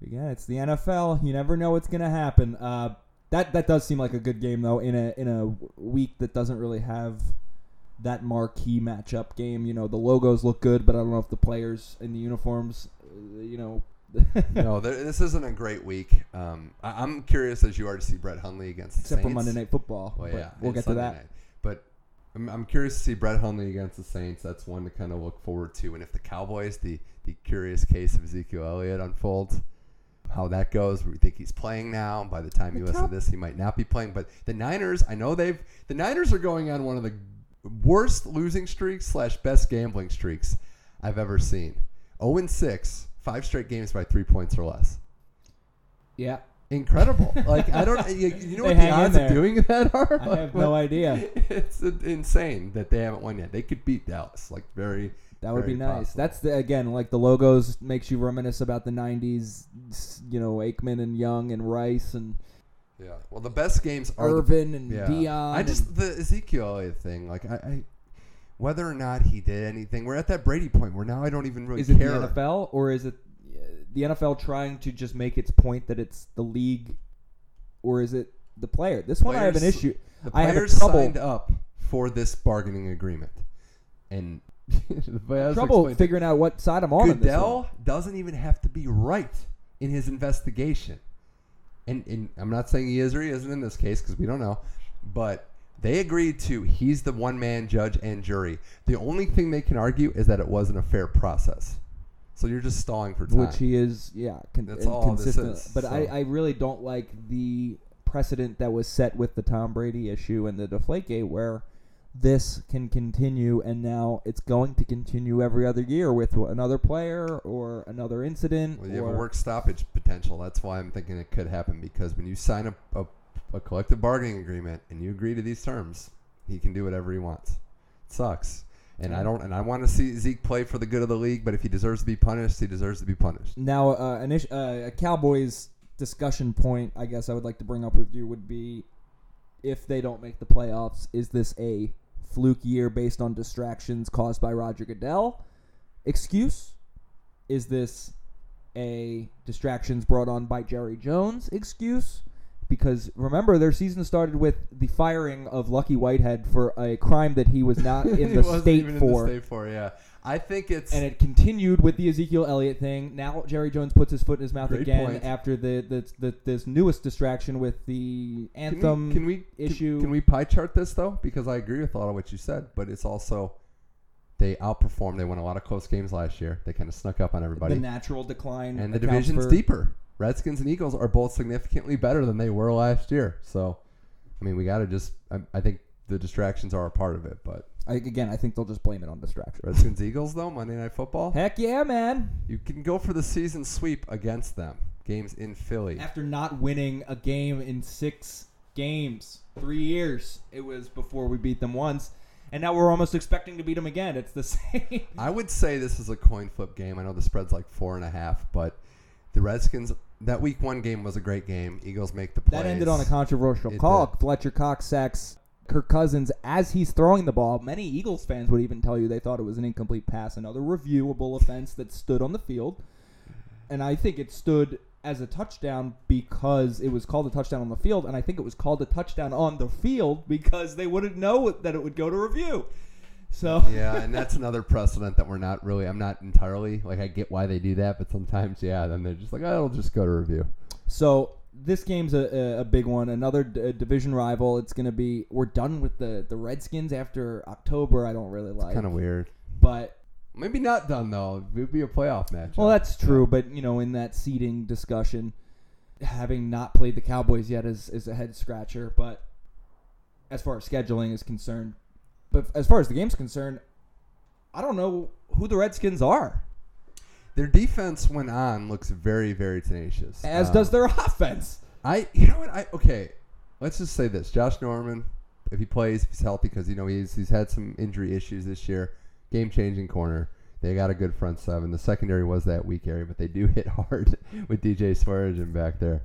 B: yeah, it's the NFL. You never know what's gonna happen. Uh, that that does seem like a good game though in a in a week that doesn't really have that marquee matchup game. You know, the logos look good, but I don't know if the players in the uniforms, uh, you know. <laughs>
A: no, there, this isn't a great week. Um, I, I'm curious as you are to see Brett Hundley against the
B: Except for
A: Saints.
B: Monday Night Football.
A: Well,
B: but
A: yeah,
B: we'll get
A: Sunday
B: to that.
A: Night. But I'm, I'm curious to see Brett Hundley against the Saints. That's one to kind of look forward to. And if the Cowboys, the the curious case of Ezekiel Elliott unfolds, how that goes. We think he's playing now. By the time you
B: The
A: listen to this, he might not be playing. But the Niners, I know they've the Niners are going on one of the worst losing streaks slash best gambling streaks I've ever seen. 0 and 6, five straight games by three points or less.
B: Yeah,
A: Incredible! <laughs> like I don't, you, you know what the odds of doing <laughs> that are?
B: I
A: Like,
B: have no idea. <laughs>
A: It's insane that they haven't won yet. They could beat Dallas, like very.
B: That would be nice.
A: possible.
B: That's the again like the logos makes you reminisce about the '90s. You know, Aikman and Young and Rice and
A: Yeah. Well, the best games are the
B: and
A: Yeah.
B: Dion.
A: I just the Ezekiel thing. Like I, I, whether or not he did anything, we're at that Brady point where now I don't even really
B: is it
A: care.
B: the NFL or is it the NFL trying to just make its point that it's the league, or is it the player? This one I have an issue.
A: The
B: I have a
A: players
B: trouble-
A: signed up for this bargaining agreement, and <laughs>
B: Trouble
A: explained-
B: figuring out what side I'm on. in this.
A: Goodell doesn't even have to be right in his investigation. And, and I'm not saying he is or he isn't in this case because we don't know. But they agreed to he's the one man judge and jury. The only thing they can argue is that it wasn't a fair process. So you're just stalling for time.
B: which he is, yeah, con-
A: That's all this
B: consistent.
A: is,
B: but I,
A: so.
B: I really don't like the precedent that was set with the Tom Brady issue and the Deflategate, where this can continue, and now it's going to continue every other year with another player or another incident.
A: well, you have a work stoppage potential. That's why I'm thinking it could happen because when you sign a, a, a collective bargaining agreement and you agree to these terms, he can do whatever he wants. It sucks. And I don't, and I want to see Zeke play for the good of the league. But if he deserves to be punished, he deserves to be punished.
B: Now, uh, an ish, uh, a Cowboys discussion point, I guess I would like to bring up with you would be if they don't make the playoffs, is this a fluke year based on distractions caused by Roger Goodell? Excuse? Is this a distractions brought on by Jerry Jones excuse? Because remember, their season started with the firing of Lucky Whitehead for a crime that he was not <laughs> in
A: He
B: the state for
A: In the state for yeah. I think it's
B: and it continued with the Ezekiel Elliott thing. Now Jerry Jones puts his foot in his mouth
A: Great
B: again
A: point.
B: after the, the, the this newest distraction with the
A: Can
B: anthem
A: we, can we
B: issue.
A: Can, can we pie chart this though? Because I agree with a lot of what you said, but it's also they outperformed. They won a lot of close games last year. They kind of snuck up on everybody,
B: the natural decline
A: and the division's deeper. Redskins and Eagles are both significantly better than they were last year. So, I mean, we got to just. I, I think the distractions are a part of it, but
B: I, again, I think they'll just blame it on distractions.
A: Redskins Eagles though Monday Night Football.
B: Heck yeah, man!
A: You can go for the season sweep against them. Games in Philly.
B: After not winning a game in six games, three years, it was before we beat them once, and now we're almost expecting to beat them again. It's the <laughs> same.
A: I would say this is a coin flip game. I know the spread's like four and a half, but the Redskins that week one game was a great game. Eagles make the plays.
B: That ended on a controversial
A: It
B: call.
A: did.
B: Fletcher Cox sacks Kirk Cousins as he's throwing the ball. Many Eagles fans would even tell you they thought it was an incomplete pass, another reviewable offense that stood on the field. And I think it stood as a touchdown because it was called a touchdown on the field, and I think it was called a touchdown on the field because they wouldn't know that it would go to review. So
A: yeah, and that's another precedent that we're not really. I'm not entirely like I get why they do that, but sometimes yeah, then they're just like, oh, it'll just go to review.
B: So this game's a, a, big one. Another d- division rival. It's gonna be. We're done with the the Redskins after October. I don't really like.
A: It's kind of weird.
B: But
A: Maybe not done though. It would be a playoff match.
B: well, that's true. But you know, in that seeding discussion, having not played the Cowboys yet is is a head scratcher. But as far as scheduling is concerned, but as far as the game's concerned, I don't know who the Redskins are.
A: Their defense went on looks very very tenacious.
B: As
A: Uh,
B: does their <laughs> offense.
A: I you know what I okay. Let's just say this: Josh Norman, if he plays, if he's healthy, because you know he's he's had some injury issues this year. Game changing corner. They got a good front seven. The secondary was that weak area, but they do <laughs> hit hard with DJ Swearinger back there.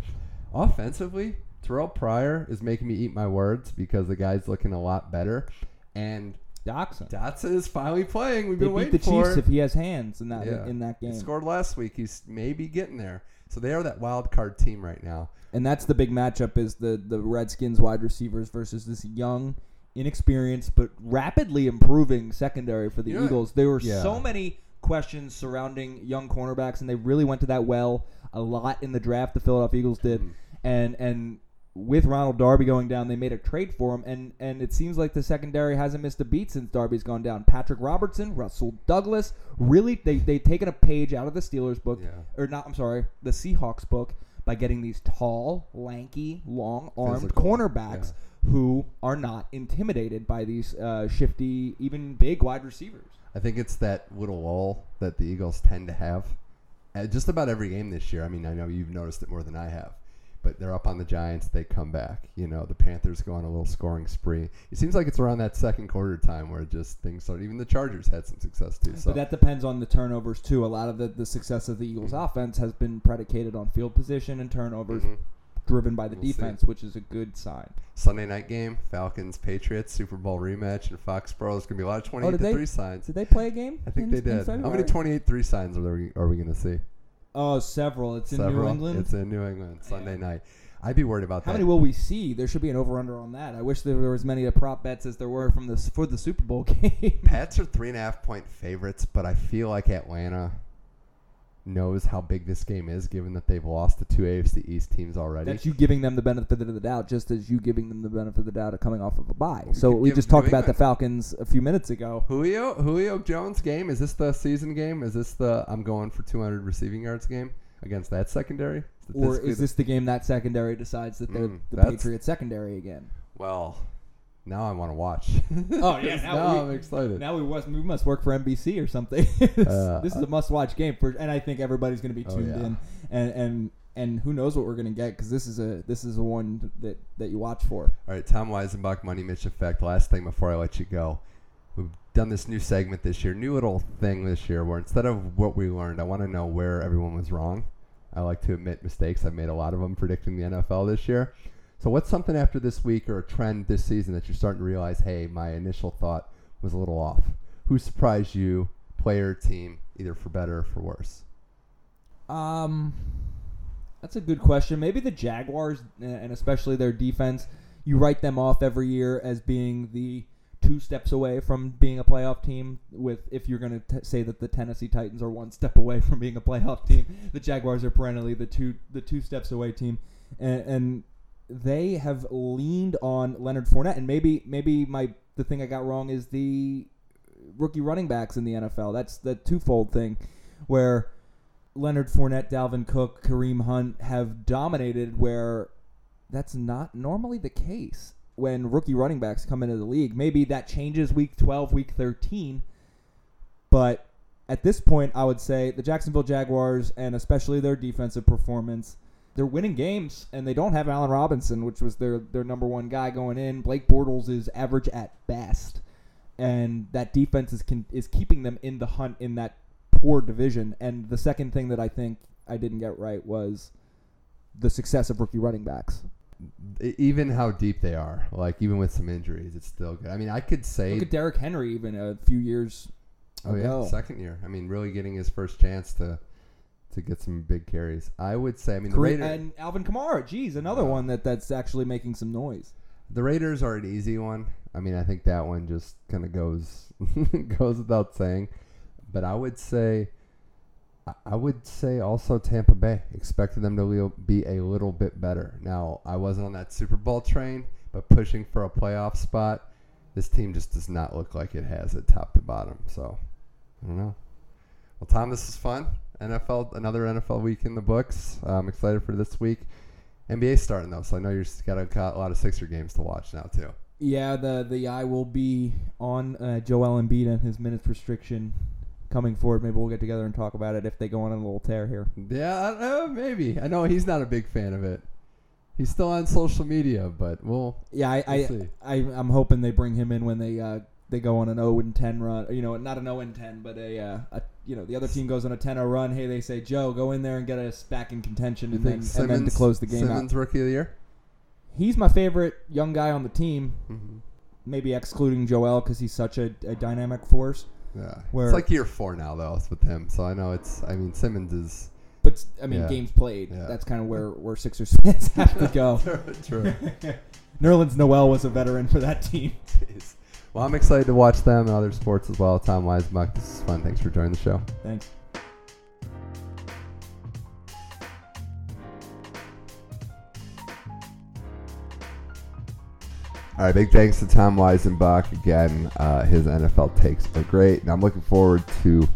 A: Offensively, Terrelle Pryor is making me eat my words because the guy's looking a lot better. And
B: Doctson.
A: Doctson is finally playing. We've
B: They
A: been
B: beat
A: waiting
B: the
A: for
B: Chiefs if he has hands in that
A: Yeah.
B: in that game.
A: He scored last week. He's maybe getting there. So they are that wild card team right now.
B: And that's the big matchup is the the Redskins wide receivers versus this young, inexperienced but rapidly improving secondary for the
A: You know?
B: Eagles. There were
A: Yeah.
B: so many questions surrounding young cornerbacks and they really went to that well a lot in the draft the Philadelphia Eagles did.
A: Mhm.
B: And and with Ronald Darby going down, they made a trade for him, and, and it seems like the secondary hasn't missed a beat since Darby's gone down. Patrick Robertson, Rasul Douglas, really they they've taken a page out of the Steelers book,
A: Yeah.
B: or not. I'm sorry, the Seahawks book by getting these tall, lanky, long-armed
A: Physical,
B: cornerbacks who are not intimidated by these uh, shifty, even big wide receivers.
A: I think it's that little lull that the Eagles tend to have at just about every game this year. I mean, I know you've noticed it more than I have, but they're up on the Giants. They come back. You know, the Panthers go on a little scoring spree. It seems like it's around that second quarter time where just things start. Even the Chargers had some success too. So
B: But that depends on the turnovers too. A lot of the, the success of the Eagles' offense has been predicated on field position and turnovers,
A: Mhm.
B: driven by the
A: We'll see.
B: defense, which is a good sign.
A: Sunday night game, Falcons Patriots Super Bowl rematch in Foxborough. There's gonna be a lot of twenty-eight
B: did
A: to
B: they-
A: three signs.
B: Did they play a game?
A: I think
B: in-
A: they did. How many 28 3 signs are, there, are we going to see?
B: Oh, several. It's in New England.
A: It's in New England Sunday night. I'd be worried about
B: How
A: that.
B: many will we see? There should be an over/under on that. I wish there were as many prop bets as there were from the for the Super Bowl <laughs> game.
A: Pats are three and a half point favorites, but I feel like Atlanta knows how big this game is, given that they've lost the two AFC East teams already.
B: That's you giving them the benefit of the doubt, just as you giving them the benefit of the doubt of coming off of a bye.
A: we
B: so we just talked about the Falcons a few minutes ago.
A: Julio Julio Jones game is this the season game? Is this the I'm going for 200 receiving yards game against that secondary?
B: Or is this the game that secondary decides that they're
A: Mm,
B: the Patriots secondary again?
A: well? Now I want to watch.
B: Oh, yeah, <laughs> now
A: now
B: we-
A: I'm excited.
B: Now we must we must work for NBC or something. <laughs> this,
A: Uh,
B: this is a must watch game for, and I think everybody's going to be
A: Oh,
B: tuned
A: yeah.
B: in, and and and who knows what we're going to get because this is a this is a one that that you watch for.
A: All right, Tom Weisenbach, Money Mitch Effect. Last thing before I let you go. We've done this new segment this year, new little thing this year where instead of what we learned, I want to know where everyone was wrong. I like to admit mistakes. I've made a lot of them predicting the NFL this year. So, what's something after this week or a trend this season that you're starting to realize, hey, my initial thought was a little off? Who surprised you, player, team, either for better or for worse?
B: Um, that's a good question. Maybe the Jaguars and especially their defense. You write them off every year as being the two steps away from being a playoff team. With if you're going to say that the Tennessee Titans are one <laughs> step away from being a playoff team, the Jaguars are perennially the two the two steps away team, and, and they have leaned on Leonard Fournette. And maybe maybe my the thing I got wrong is the rookie running backs in the NFL. That's the twofold thing, where Leonard Fournette, Dalvin Cook, Kareem Hunt have dominated where that's not normally the case. when rookie running backs come into the league. Maybe that changes week 12, week 13, but at this point, I would say the Jacksonville Jaguars and especially their defensive performance, they're winning games and they don't have Allen Robinson, which was their their number one guy going in. Blake Bortles is average at best, and that defense is can, is keeping them in the hunt in that poor division. And the second thing that I think I didn't get right was the success of rookie running backs.
A: Even how deep they are, like even with some injuries, it's still good. I mean, I could say
B: look at Derrick Henry even a few years
A: Oh yeah, second year. I mean, really getting his first chance to to get some big carries. I would say. I mean, the Raiders
B: and Alvin Kamara. Geez, another one that that's actually making some noise.
A: The Raiders are an easy one. I mean, I think that one just kind of goes <laughs> goes without saying. But I would say, I would say also Tampa Bay expected them to be a little bit better. Now, I wasn't on that Super Bowl train, but pushing for a playoff spot, this team just does not look like it has it top to bottom. So I don't know. Well, Tom, this is fun. NFL, another NFL week in the books. I'm excited for this week. NBA starting though, so I know you've got a, got a lot of Sixer games to watch now too.
B: Yeah, the the eye will be on uh, Joel Embiid and his minutes restriction coming forward. Maybe we'll get together and talk about it if they go on a little tear here.
A: Yeah, uh, maybe. I know he's not a big fan of it. He's still on social media, but we'll.
B: Yeah, I, we'll I, I, am hoping they bring him in when they uh, they go on an 0 and 10 run. You know, not an 0 and 10, but a, uh, a you know the other team goes on a 10-0 run. Hey, they say Joe, go in there and get us back in contention, and then, Simmons, and then to close the game
A: Simmons
B: out.
A: rookie of the year.
B: He's my favorite young guy on the team. Mm-hmm. Maybe excluding Joel because he's such a, a, dynamic force.
A: Yeah, where, it's like year four now though with him. So I know it's. I mean, Simmons is.
B: But I mean, yeah. games played. Yeah. That's kind of where where Sixers <laughs> fans have to go. <laughs>
A: true. <laughs>
B: Nerlens Noel was a veteran for that team.
A: Jeez. Well, I'm excited to watch them and other sports as well. Tom Weisbach, this is fun. Thanks for joining the show.
B: Thanks.
A: All right, big thanks to Tom Weisenbach again. Uh, his NFL takes are great, and I'm looking forward to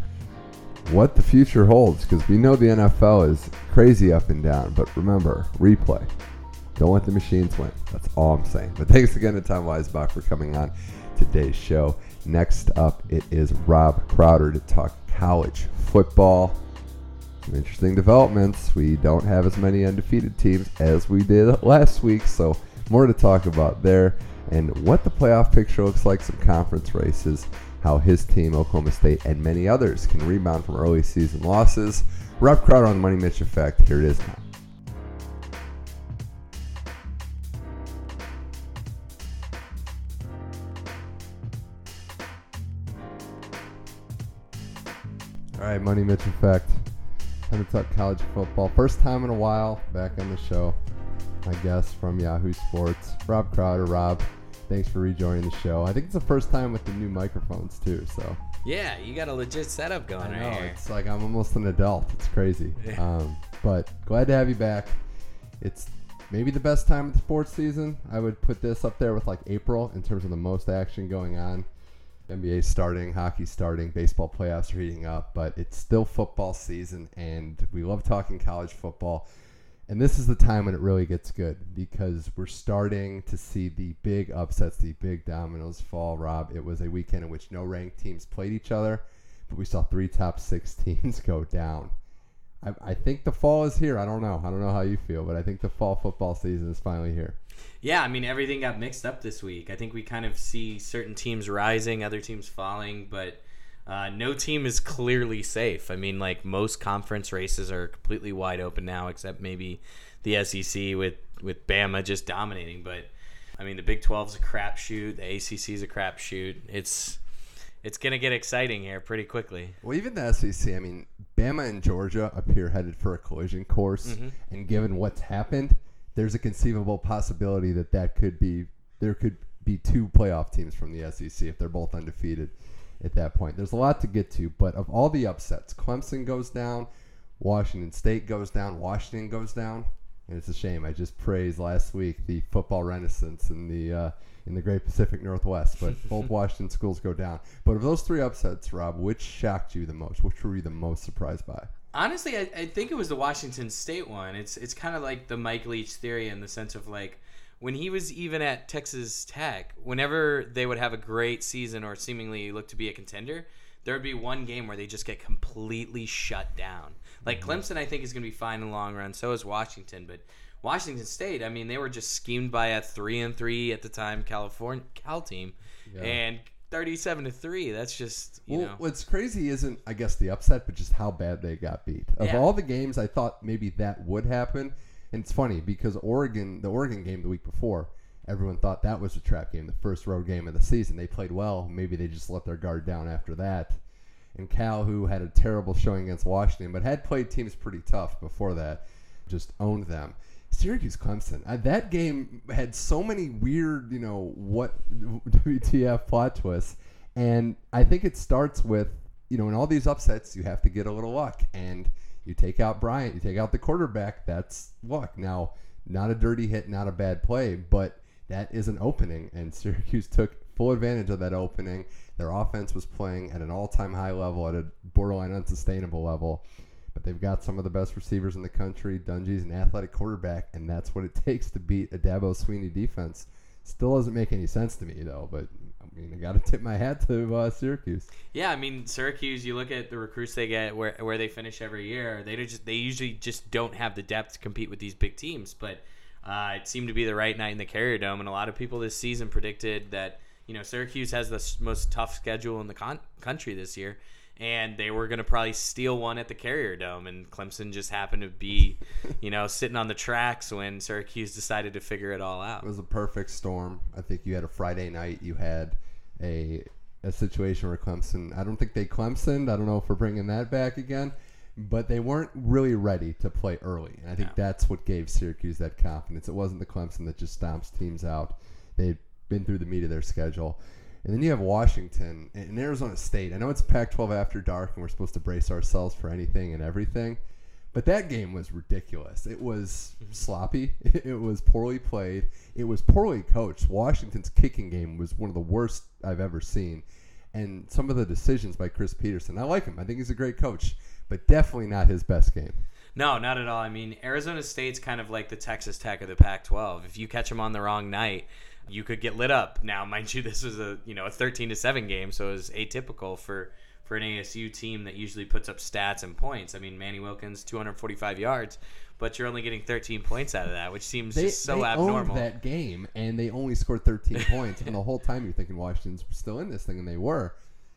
A: what the future holds because we know the NFL is crazy up and down. But remember, replay. Don't let the machines win. That's all I'm saying. But thanks again to Tom Weisbach for coming on today's show. Next up, it is Rob Crowder to talk college football. Some interesting developments. We don't have as many undefeated teams as we did last week, so more to talk about there. And what the playoff picture looks like, some conference races, how his team, Oklahoma State, and many others can rebound from early season losses. Rob Crowder on the Money Mitch Effect. Here it is now. All right, Money Mitch Effect. Time to talk college football. First time in a while back on the show. My guest from Yahoo Sports, Rob Crowder. Rob, thanks for rejoining the show. I think it's the first time with the new microphones too. So
C: yeah, you got a legit setup going I know, right here.
A: It's like I'm almost an adult. It's crazy. <laughs> Um, but glad to have you back. It's maybe the best time of the sports season. I would put this up there with like April in terms of the most action going on. NBA starting, hockey starting, baseball playoffs are heating up, but it's still football season, and we love talking college football. And this is the time when it really gets good because we're starting to see the big upsets, the big dominoes fall. Rob, it was a weekend in which no ranked teams played each other, but we saw three top six <laughs> teams go down. I, I think the fall is here. I don't know. I don't know how you feel, but I think the fall football season is finally here.
C: Yeah, I mean everything got mixed up this week. I think we kind of see certain teams rising, other teams falling, but uh, no team is clearly safe. I mean, like most conference races are completely wide open now, except maybe the SEC with with Bama just dominating. But I mean, the Big 12 is a crapshoot. The ACC is a crapshoot. It's it's gonna get exciting here pretty quickly.
A: Well, even the SEC. I mean, Bama and Georgia appear headed for a collision course, mm-hmm. and given what's happened, there's a conceivable possibility that that could be there could be two playoff teams from the SEC if they're both undefeated at that point. There's a lot to get to, but of all the upsets, Clemson goes down, Washington State goes down, Washington goes down, and it's a shame. I just praised last week the football renaissance in the uh, in the Great Pacific Northwest, but <laughs> both Washington schools go down. But of those three upsets, Rob, which shocked you the most? Which were you the most surprised by?
C: Honestly, I, I think it was the Washington State one. It's it's kind of like the Mike Leach theory in the sense of like when he was even at Texas Tech, whenever they would have a great season or seemingly look to be a contender, there would be one game where they just get completely shut down. Like mm-hmm. Clemson, I think is going to be fine in the long run. So is Washington, but Washington State, I mean, they were just schemed by a three and three at the time California Cal team, yeah. and 37 to 3 that's just you well, know.
A: what's crazy isn't i guess the upset but just how bad they got beat. Of yeah. all the games i thought maybe that would happen. And it's funny because oregon the oregon game the week before everyone thought that was a trap game the first road game of the season. They played well. Maybe they just let their guard down after that. And cal who had a terrible showing against washington but had played teams pretty tough before that just owned them Syracuse Clemson. Uh, that game had so many weird, you know, what WTF plot twists, and I think it starts with, you know, in all these upsets, you have to get a little luck, and you take out Bryant, you take out the quarterback. That's luck. Now, not a dirty hit, not a bad play, but that is an opening, and <laughs> Syracuse took full advantage of that opening. Their offense was playing at an all-time high level, at a borderline unsustainable level but they've got some of the best receivers in the country. Dungey's an athletic quarterback, and that's what it <laughs> takes to beat a Dabo Swinney defense. Still doesn't make any sense to me though, but I mean, I got to <laughs> tip my hat to uh, Syracuse.
C: Yeah, I mean, Syracuse. You look at the recruits they get, where where they finish every year. They just they usually just don't have the depth to compete with these big teams. But uh, it seemed to be the right night in the Carrier Dome, and a lot of people this season predicted that you know Syracuse has the most tough schedule in the con- country this year and they were going to probably steal one at the Carrier Dome, and Clemson just happened to be, <laughs> you know, sitting on the tracks when Syracuse decided to figure it all out.
A: It was a perfect storm. I think you had a Friday night. You had a a situation where Clemson. I don't think they Clemsoned. I don't know if we're bringing that back again, but they weren't really ready to play early, and I think no. that's what gave Syracuse that confidence. It wasn't the Clemson that just stomps teams out. They'd been through the meat of their schedule. And then you have Washington and Arizona State. I know it's Pac 12 after dark and we're supposed to brace ourselves for anything and everything. But that game was ridiculous. It was mm-hmm. sloppy. <laughs> It was poorly played. It was poorly coached. Washington's kicking game was one of the worst I've ever seen. And some of the decisions by Chris Petersen, I like him. I think he's a great coach, but definitely not his best game.
C: No, not at all. I mean, Arizona State's kind of like the Texas Tech of the Pac-12. If you catch them on the wrong night, you could get lit up. Now, <laughs> mind you, this was a you know a 13 to seven game, so it was atypical for for an ASU team that usually puts up stats and points. I mean, Manny Wilkins 245 yards, but you're only getting 13 points out of that, which seems they, just so
A: they
C: abnormal.
A: Owned that game, and they only scored 13 <laughs> points, and the whole time you're thinking Washington's still in this thing, and they were.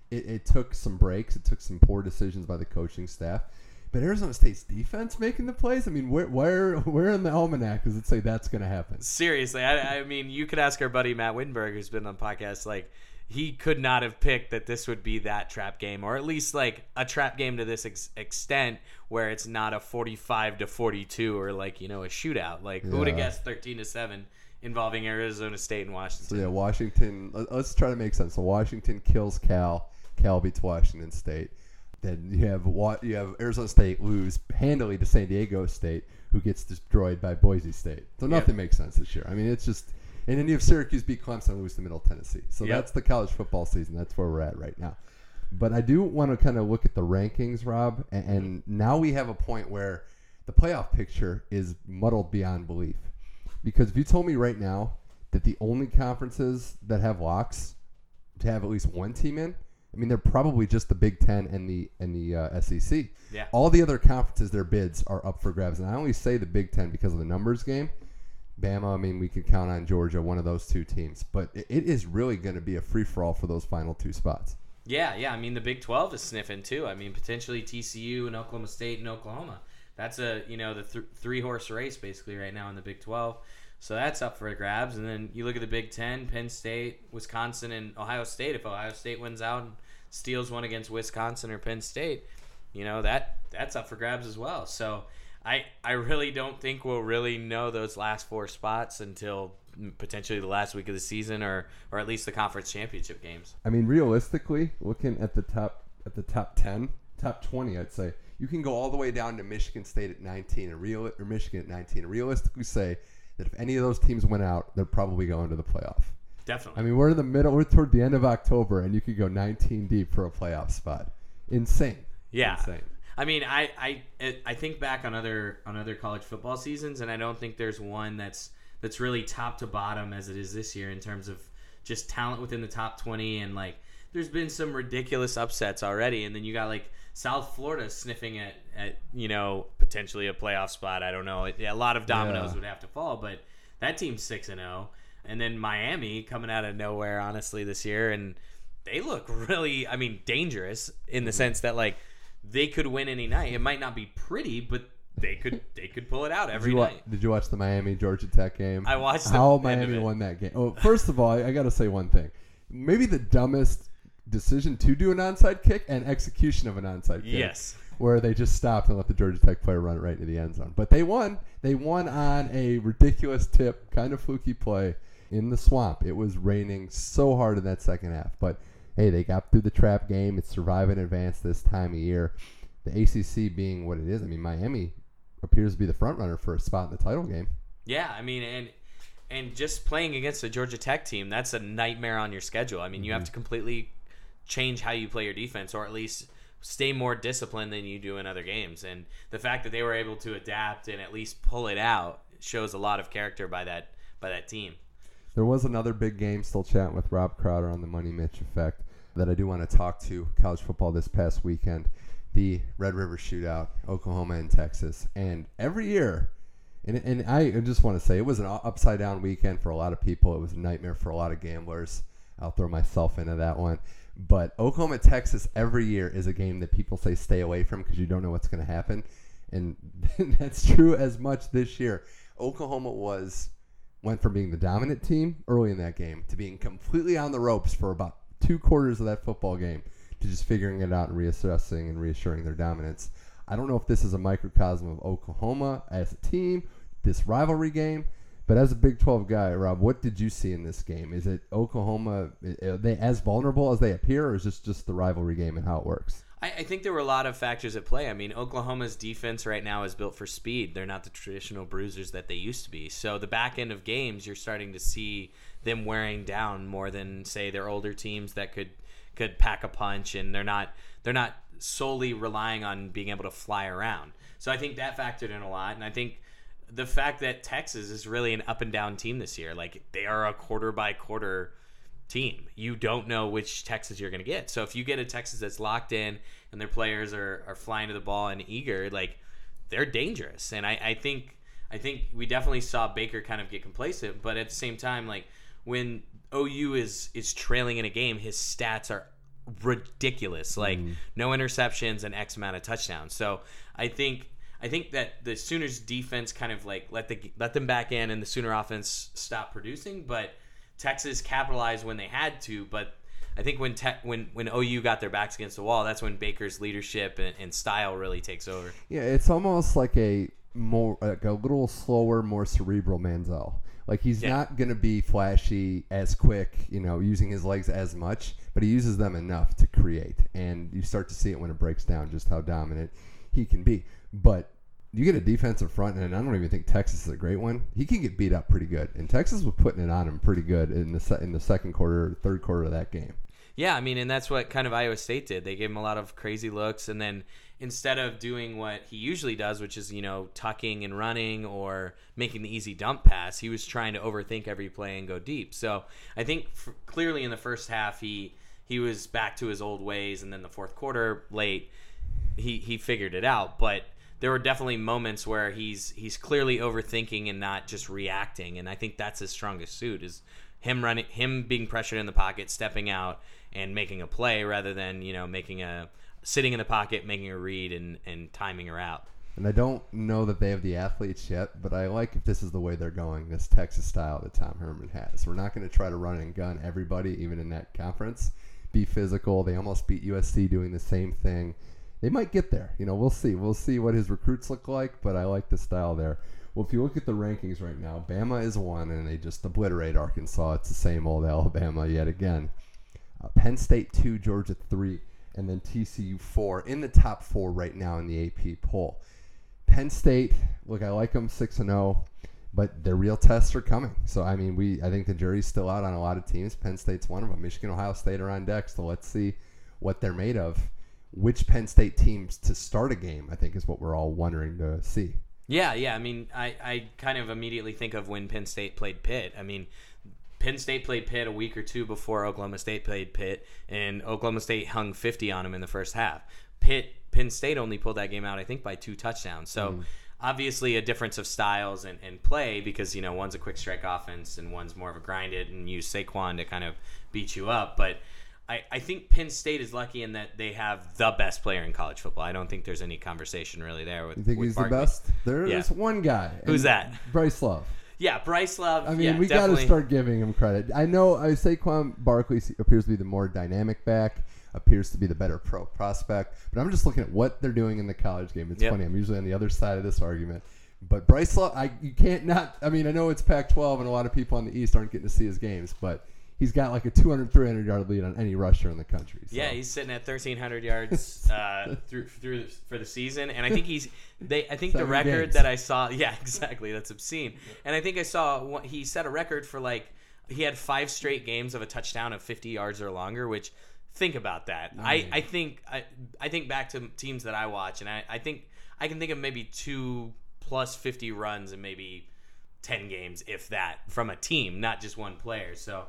A: It, it took some breaks. It took some poor decisions by the coaching staff. But Arizona State's defense making the plays. I mean, where where where in the almanac does it say that's going to happen?
C: Seriously, I, I, mean, you could ask our buddy Matt Wittenberg, who's been on podcasts. Like, he could not have picked that this would be that trap game, or at least like a trap game to this ex- extent, where it's not a forty-five to forty-two, or like you know a shootout. Like, yeah. who would have guessed thirteen to seven? Involving Arizona State and Washington.
A: So yeah, Washington. Let's try to make sense. So Washington kills Cal. Cal beats Washington State. Then you have what you have Arizona State lose handily to San Diego State, who gets destroyed by Boise State. So nothing makes sense this year. I mean, it's just and then you have Syracuse beat Clemson, lose to Middle Tennessee. So yep. that's the college football season. That's where we're at right now. But I do want to kind of look at the rankings, Rob, and, mm-hmm. and now we have a point where the playoff picture is muddled beyond belief. Because if you told me right now that the only conferences that have locks to have at least one team in I mean, they're probably just the Big Ten and the and the uh, SEC.
C: Yeah.
A: All the other conferences, their bids are up for grabs, and I only say the Big Ten because of the numbers game. Bama, I mean, we could count on Georgia, one of those two teams, but it, it is really going to be a free for all for those final two spots.
C: Yeah, yeah. I mean, the Big Twelve is sniffing too. I mean, potentially TCU and Oklahoma State and Oklahoma. That's a you know the th- three horse race basically right now in the Big Twelve. So that's up for grabs. And then you look at the Big Ten, Penn State, Wisconsin, and Ohio State. If Ohio State wins out and steals one against Wisconsin or Penn State, you know that that's up for grabs as well. So I I really don't think we'll really know those last four spots until potentially the last week of the season or or at least the conference championship games.
A: I mean, realistically, looking at the top at the top ten, top twenty, I'd say you can go all the way down to Michigan State at 19 and real or Michigan at 19 and realistically say that if any of those teams went out, they're probably going to the playoff.
C: Definitely.
A: I mean, we're in the middle. We're toward the end of October, and you could go 19 deep for a playoff spot. Insane.
C: Yeah.
A: Insane.
C: I mean, I, I I think back on other on other college football seasons, and I don't think there's one that's that's really top to bottom as it is this year in terms of just talent within the top 20 and like there's been some ridiculous upsets already and then you got like South Florida sniffing at, at you know potentially a playoff spot. I don't know. It, a lot of dominoes yeah. would have to fall, but that team's six and zero. Oh. And then Miami coming out of nowhere, honestly, this year, and they look really, I mean, dangerous in the mm-hmm. sense that like they could win any night. It might not be pretty, but they could they could pull it out every
A: did
C: night. Wa-
A: did you watch the Miami Georgia Tech game?
C: I watched
A: how Miami won that game. Oh, first of all, I, I got to say one thing. Maybe the dumbest decision to do an onside kick and execution of an onside kick.
C: Yes.
A: Where they just stopped and let the Georgia Tech player run it right into the end zone. But they won. They won on a ridiculous tip, kind of fluky play in the swamp. It was raining so hard in that second half. But hey, they got through the trap game. It's survive and advance this time of year. The ACC being what it is, I mean, Miami appears to be the front runner for a spot in the title game.
C: Yeah, I mean, and and just playing against a Georgia Tech team, that's a nightmare on your schedule. I mean, you mm-hmm. have to completely change how you play your defense, or at least stay more disciplined than you do in other games. And the fact that they were able to adapt and at least pull it out shows a lot of character by that by that team.
A: There was another big game. Still chatting with Rob Crowder on the Money Mitch effect that I do want to talk to college football this past weekend. The Red River Shootout, Oklahoma and Texas, and every year. And, and I just want to say it was an upside down weekend for a lot of people. It was a nightmare for a lot of gamblers. I'll throw myself into that one. But Oklahoma Texas every year is a game that people say stay away from because you don't know what's going to happen, and <laughs> that's true as much this year. Oklahoma was went from being the dominant team early in that game to being completely on the ropes for about two quarters of that football game to just figuring it out and reassessing and reassuring their dominance. I don't know if this is a microcosm of Oklahoma as a team, this rivalry game, but as a Big 12 guy, Rob, what did you see in this game? Is it Oklahoma? Are they as vulnerable as they appear, or is this just the rivalry game and how it works?
C: I, I think there were a lot of factors at play. I mean, Oklahoma's defense right now is built for speed. They're not the traditional bruisers that they used to be. So the back end of games, you're starting to see them wearing down more than say their older teams that could could pack a punch, and they're not they're not solely relying on being able to fly around. So I think that factored in a lot, and I think the fact that Texas is really an up and down team this year. Like they are a quarter by quarter team. You don't know which Texas you're going to get. So if you get a Texas that's locked in and their players are, are flying to the ball and eager, like they're dangerous. And I, I think I think we definitely saw Baker kind of get complacent, but at the same time, like when OU is is trailing in a game, his stats are ridiculous. Like mm. no interceptions and X amount of touchdowns. So I think I think that the Sooners defense kind of like let the let them back in, and the Sooner offense stopped producing. But Texas capitalized when they had to. But I think when te- when when OU got their backs against the wall, that's when Baker's leadership and, and style really takes over.
A: Yeah, it's almost like a more like a little slower, more cerebral Manziel. Like he's yeah. not going to be flashy as quick, you know, using his legs as much, but he uses them enough to create. And you start to see it when it breaks down just how dominant he can be. But you get a defensive front, and I don't even think Texas is a great one. He can get beat up pretty good, and Texas was putting it on him pretty good in the in the second quarter, third quarter of that game.
C: Yeah, I mean, and that's what kind of Iowa State did. They gave him a lot of crazy looks, and then instead of doing what he usually does, which is you know tucking and running or making the easy dump pass, he was trying to overthink every play and go deep. So I think f- clearly in the first half he he was back to his old ways, and then the fourth quarter late he he figured it out, but there were definitely moments where he's he's clearly overthinking and not just reacting and i think that's his strongest suit is him running him being pressured in the pocket stepping out and making a play rather than you know making a sitting in the pocket making a read and and timing her out
A: and I don't know that they have the athletes yet, but I like if this is the way they're going, this Texas style that Tom Herman has. We're not going to try to run and gun everybody, even in that conference. Be physical. They almost beat USC doing the same thing they might get there. You know, we'll see. We'll see what his recruits look like, but I like the style there. Well, if you look at the rankings right now, Bama is one, and they just obliterate Arkansas. It's the same old Alabama yet again. Uh, Penn State two, Georgia three, and then TCU four in the top four right now in the AP poll. Penn State, look, I like them six and zero, oh, but their real tests are coming. So I mean, we I think the jury's still out on a lot of teams. Penn State's one of them. Michigan, Ohio State are on deck. So let's see what they're made of which Penn State teams to start a game, I think is what we're all wondering to see.
C: Yeah, yeah. I mean, I, I kind of immediately think of when Penn State played Pitt. I mean, Penn State played Pitt a week or two before Oklahoma State played Pitt, and Oklahoma State hung 50 on them in the first half. Pitt, Penn State only pulled that game out, I think, by two touchdowns. So. Mm. Obviously, a difference of styles and, and play because you know one's a quick strike offense and one's more of a grind it and use Saquon to kind of beat you up. But I, I think Penn State is lucky in that they have the best player in college football. I don't think there's any conversation really there with.
A: You think
C: with
A: he's
C: Barkley.
A: the best? There's yeah. one guy.
C: Who's that?
A: Bryce Love.
C: Yeah, Bryce Love.
A: I mean,
C: yeah,
A: we got to start giving him credit. I know I Saquon Barkley appears to be the more dynamic back, appears to be the better pro prospect, but I'm just looking at what they're doing in the college game. It's yep. funny. I'm usually on the other side of this argument. But Bryce Love, I you can't not. I mean, I know it's Pac-12, and a lot of people on the East aren't getting to see his games, but he's got like a 200, 300 yard lead on any rusher in the country.
C: So. Yeah, he's sitting at 1,300 yards <laughs> uh, through through for the season, and I think he's they. I think Seven the record games. that I saw, <laughs> yeah, exactly, that's obscene. And I think I saw he set a record for like he had five straight games of a touchdown of 50 yards or longer, which. Think about that. I, I think I, I think back to teams that I watch, and I, I think I can think of maybe two plus 50 runs and maybe 10 games, if that, from a team, not just one player. So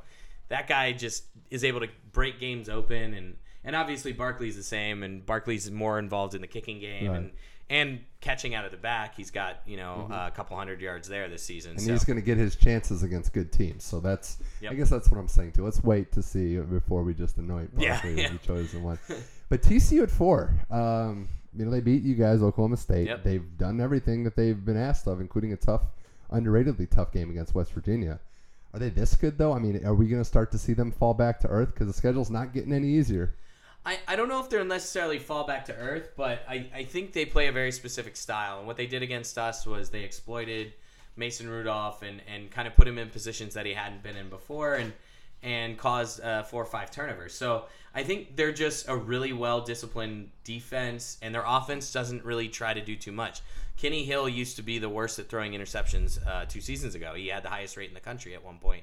C: that guy just is able to break games open and and obviously Barkley's the same and Barkley's more involved in the kicking game right. and and catching out of the back. He's got you know mm-hmm. a couple hundred yards there this season,
A: and
C: so.
A: he's going to get his chances against good teams. So that's yep. I guess that's what I'm saying too. Let's wait to see before we just anoint Barkley yeah, yeah. the chosen one. <laughs> But TCU at four, um, you know they beat you guys, Oklahoma State. Yep. They've done everything that they've been asked of, including a tough, underratedly tough game against West Virginia. Are they this good though? I mean, are we going to start to see them fall back to earth because the schedule's not getting any easier?
C: I, I don't know if they'll necessarily fall back to earth, but I, I think they play a very specific style. And what they did against us was they exploited Mason Rudolph and, and kind of put him in positions that he hadn't been in before and and caused uh, four or five turnovers. So I think they're just a really well disciplined defense, and their offense doesn't really try to do too much. Kenny Hill used to be the worst at throwing interceptions uh, two seasons ago. He had the highest rate in the country at one point.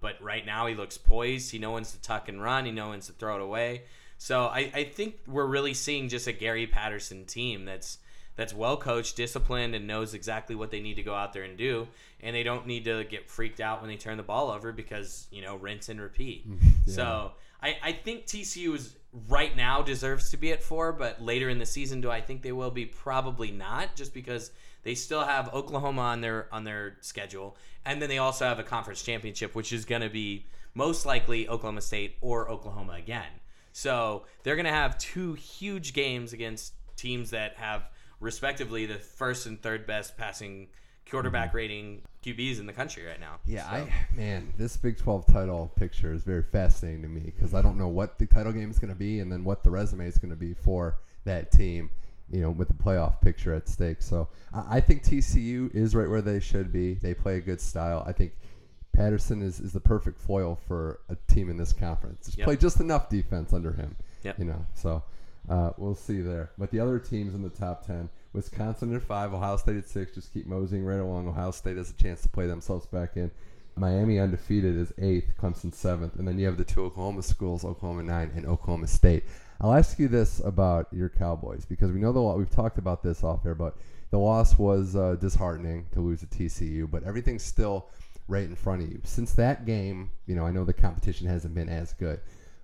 C: But right now he looks poised. He knows when to tuck and run. He knows when to throw it away. So I, I think we're really seeing just a Gary Patterson team that's that's well coached, disciplined, and knows exactly what they need to go out there and do. And they don't need to get freaked out when they turn the ball over because you know rinse and repeat. <laughs> yeah. So I, I think TCU is right now deserves to be at four, but later in the season, do I think they will be? Probably not, just because they still have Oklahoma on their on their schedule, and then they also have a conference championship, which is going to be most likely Oklahoma State or Oklahoma again. So they're going to have two huge games against teams that have respectively the first and third best passing quarterback mm-hmm. rating QBs in the country right now.
A: Yeah, so. I man, this Big 12 title picture is very fascinating to me because I don't know what the title game is going to be and then what the resume is going to be for that team. You know, with the playoff picture at stake. So I, I think TCU is right where they should be. They play a good style. I think Patterson is, is the perfect foil for a team in this conference. Just yep. play just enough defense under him. Yep. You know, so uh, we'll see there. But the other teams in the top 10, Wisconsin at 5, Ohio State at 6, just keep moseying right along. Ohio State has a chance to play themselves back in. Miami undefeated is 8th, Clemson 7th. And then you have the two Oklahoma schools, Oklahoma 9 and Oklahoma State. I'll ask you this about your Cowboys because we know the we've talked about this off air, but the loss was uh, disheartening to lose to TCU, but everything's still right in front of you. Since that game, you know, I know the competition hasn't been as good.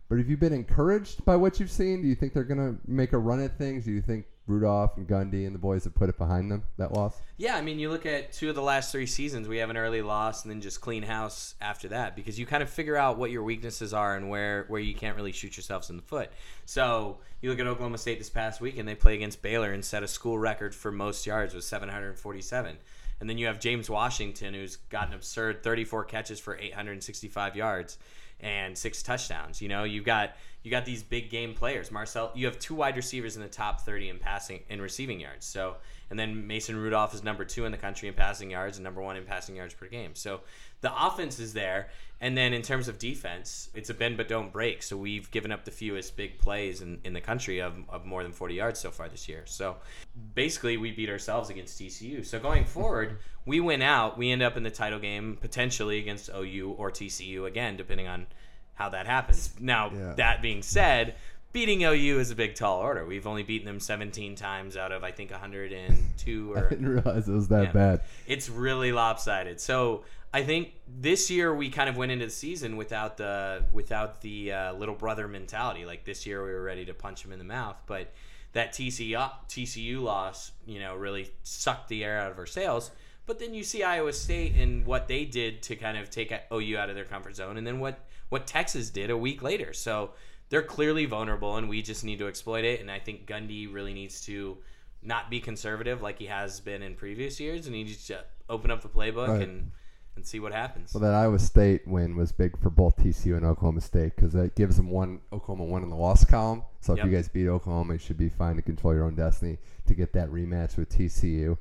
A: But have you been encouraged by what you've seen? Do you think they're going to make a run at things? Do you think Rudolph and Gundy and the boys have put it behind them, that loss?
C: Yeah, I mean, you look at two of the last three seasons, we have an early loss and then just clean house after that because you kind of figure out what your weaknesses are and where, where you can't really shoot yourselves in the foot. So you look at Oklahoma State this past week and they play against Baylor and set a school record for most yards with 747. And then you have James Washington, who's got an absurd 34 catches for 865 yards and six touchdowns. You know, you've got you got these big game players. Marcel, you have two wide receivers in the top 30 in passing in receiving yards. So, and then Mason Rudolph is number 2 in the country in passing yards and number 1 in passing yards per game. So, the offense is there. And then in terms of defense, it's a bend but don't break. So we've given up the fewest big plays in, in the country of, of more than 40 yards so far this year. So basically, we beat ourselves against TCU. So going forward, <laughs> we win out. We end up in the title game potentially against OU or TCU again, depending on how that happens. Now, yeah. that being said, beating OU is a big tall order. We've only beaten them 17 times out of I think 102 <laughs> or
A: I didn't realize it was that
C: Yeah.
A: bad.
C: it's really lopsided. So I think this year we kind of went into the season without the without the uh, little brother mentality. Like this year we were ready to punch him in the mouth, but that TCU TCU loss, you know, really sucked the air out of our sails. But then you see Iowa State and what they did to kind of take OU out of their comfort zone, and then what what Texas did a week later. So they're clearly vulnerable, and we just need to exploit it. And I think Gundy really needs to not be conservative like he has been in previous years, and he needs to open up the playbook
A: Right.
C: and and see what happens.
A: Well, that Iowa State win was big for both TCU and Oklahoma State because that gives them one Oklahoma one in the loss column. So if
C: Yep.
A: you guys beat Oklahoma, you should be fine to control your own destiny to get that rematch with TCU.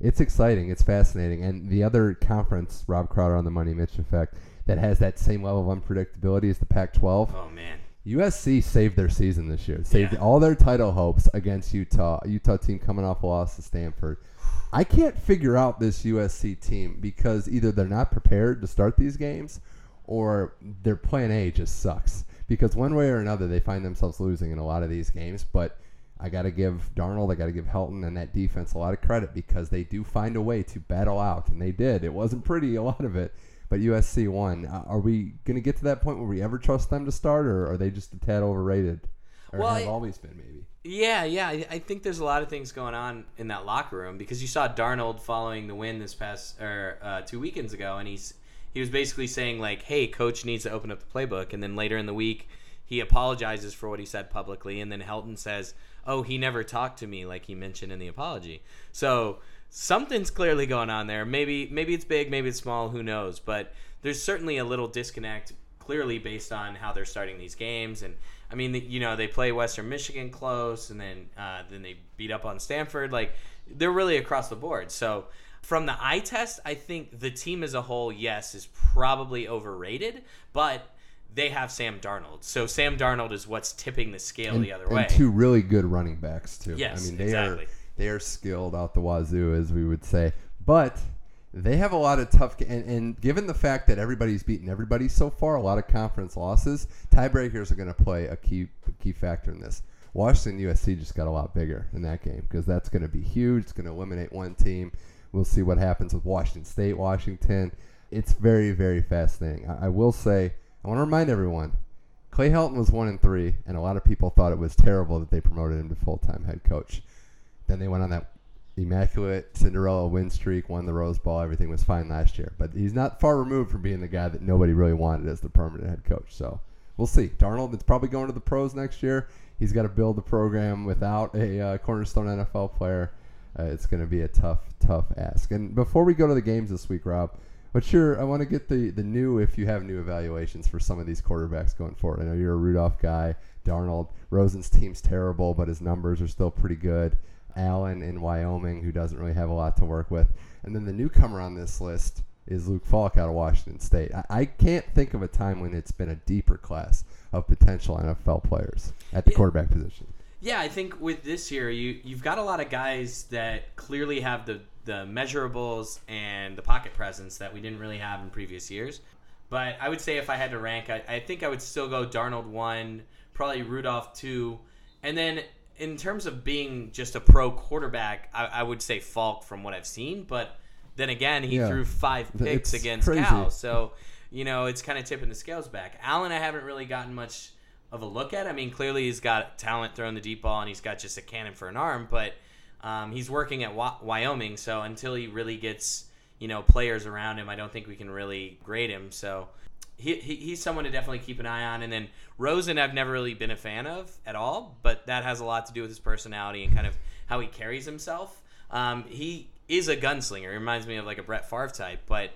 A: It's exciting. It's fascinating. And the other conference, Rob Crowder on the Money Mitch effect, that has that same level of unpredictability is the Pac-12.
C: oh man,
A: USC saved their season this year. Saved
C: Yeah.
A: all their title hopes against Utah. Utah team coming off a loss to Stanford. I can't figure out this USC team because either they're not prepared to start these games or their plan A just sucks. Because one way or another, they find themselves losing in a lot of these games. But I got to give Darnold, I got to give Helton and that defense a lot of credit because they do find a way to battle out, and they did. It wasn't pretty, a lot of it, but USC won. Uh, are we going to get to that point where we ever trust them to start, or are they just a tad overrated? Or
C: Well,
A: have
C: I-
A: always been, maybe?
C: Yeah, yeah. I, I think there's a lot of things going on in that locker room because you saw Darnold following the win this past or uh, two weekends ago, and he's he was basically saying like, "Hey, coach needs to open up the playbook," and then later in the week he apologizes for what he said publicly, and then Helton says, "Oh, he never talked to me," like he mentioned in the apology. So something's clearly going on there. Maybe maybe it's big, maybe it's small, who knows? But there's certainly a little disconnect clearly based on how they're starting these games and I mean, you know, they play Western Michigan close, and then uh, then they beat up on Stanford. Like they're really across the board. So from the eye test, I think the team as a whole, yes, is probably overrated, but they have Sam Darnold. So Sam Darnold is what's tipping the scale
A: And,
C: the other way.
A: and two really good running backs too.
C: Yes,
A: I mean they
C: exactly.
A: are they are skilled out the wazoo, as we would say. But they have a lot of tough and, and given the fact that everybody's beaten everybody so far, a lot of conference losses, tiebreakers are going to play a key key factor in this. Washington USC just got a lot bigger in that game because that's going to be huge. It's going to eliminate one team. We'll see what happens with Washington State, Washington. It's very very fascinating. I, I will say I want to remind everyone Clay Helton was one and three, and a lot of people thought it was terrible that they promoted him to full time head coach. Then they went on that immaculate Cinderella win streak, won the Rose Bowl. Everything was fine last year, but he's not far removed from being the guy that nobody really wanted as the permanent head coach. So we'll see. Darnold is probably going to the pros next year. He's got to build the program without a uh, cornerstone NFL player. Uh, it's going to be a tough, tough ask. And before we go to the games this week, Rob, what's your? I want to get the the new, if you have new evaluations for some of these quarterbacks going forward. I know you're a Rudolph guy. Darnold, Rosen's team's terrible, but his numbers are still pretty good. Allen in Wyoming, who doesn't really have a lot to work with, and then the newcomer on this list is Luke Falk out of Washington State. I, I can't think of a time when it's been a deeper class of potential NFL players at the
C: Yeah.
A: quarterback position.
C: Yeah, I think with this year, you you've got a lot of guys that clearly have the the measurables and the pocket presence that we didn't really have in previous years. But I would say if I had to rank, I, I think I would still go Darnold one, probably Rudolph two, and then in terms of being just a pro quarterback, I, I would say Falk from what I've seen. But then again, he
A: Yeah.
C: threw five picks
A: It's
C: against
A: crazy.
C: Cal, so you know it's kind of tipping the scales back. Allen, I haven't really gotten much of a look at. I mean, clearly he's got talent throwing the deep ball and he's got just a cannon for an arm, but um, he's working at Wyoming, so until he really gets you know players around him, I don't think we can really grade him. So he, he, he's someone to definitely keep an eye on. And then Rosen, I've never really been a fan of at all, but that has a lot to do with his personality and kind of how he carries himself. Um, he is a gunslinger. He reminds me of like a Brett Favre type, but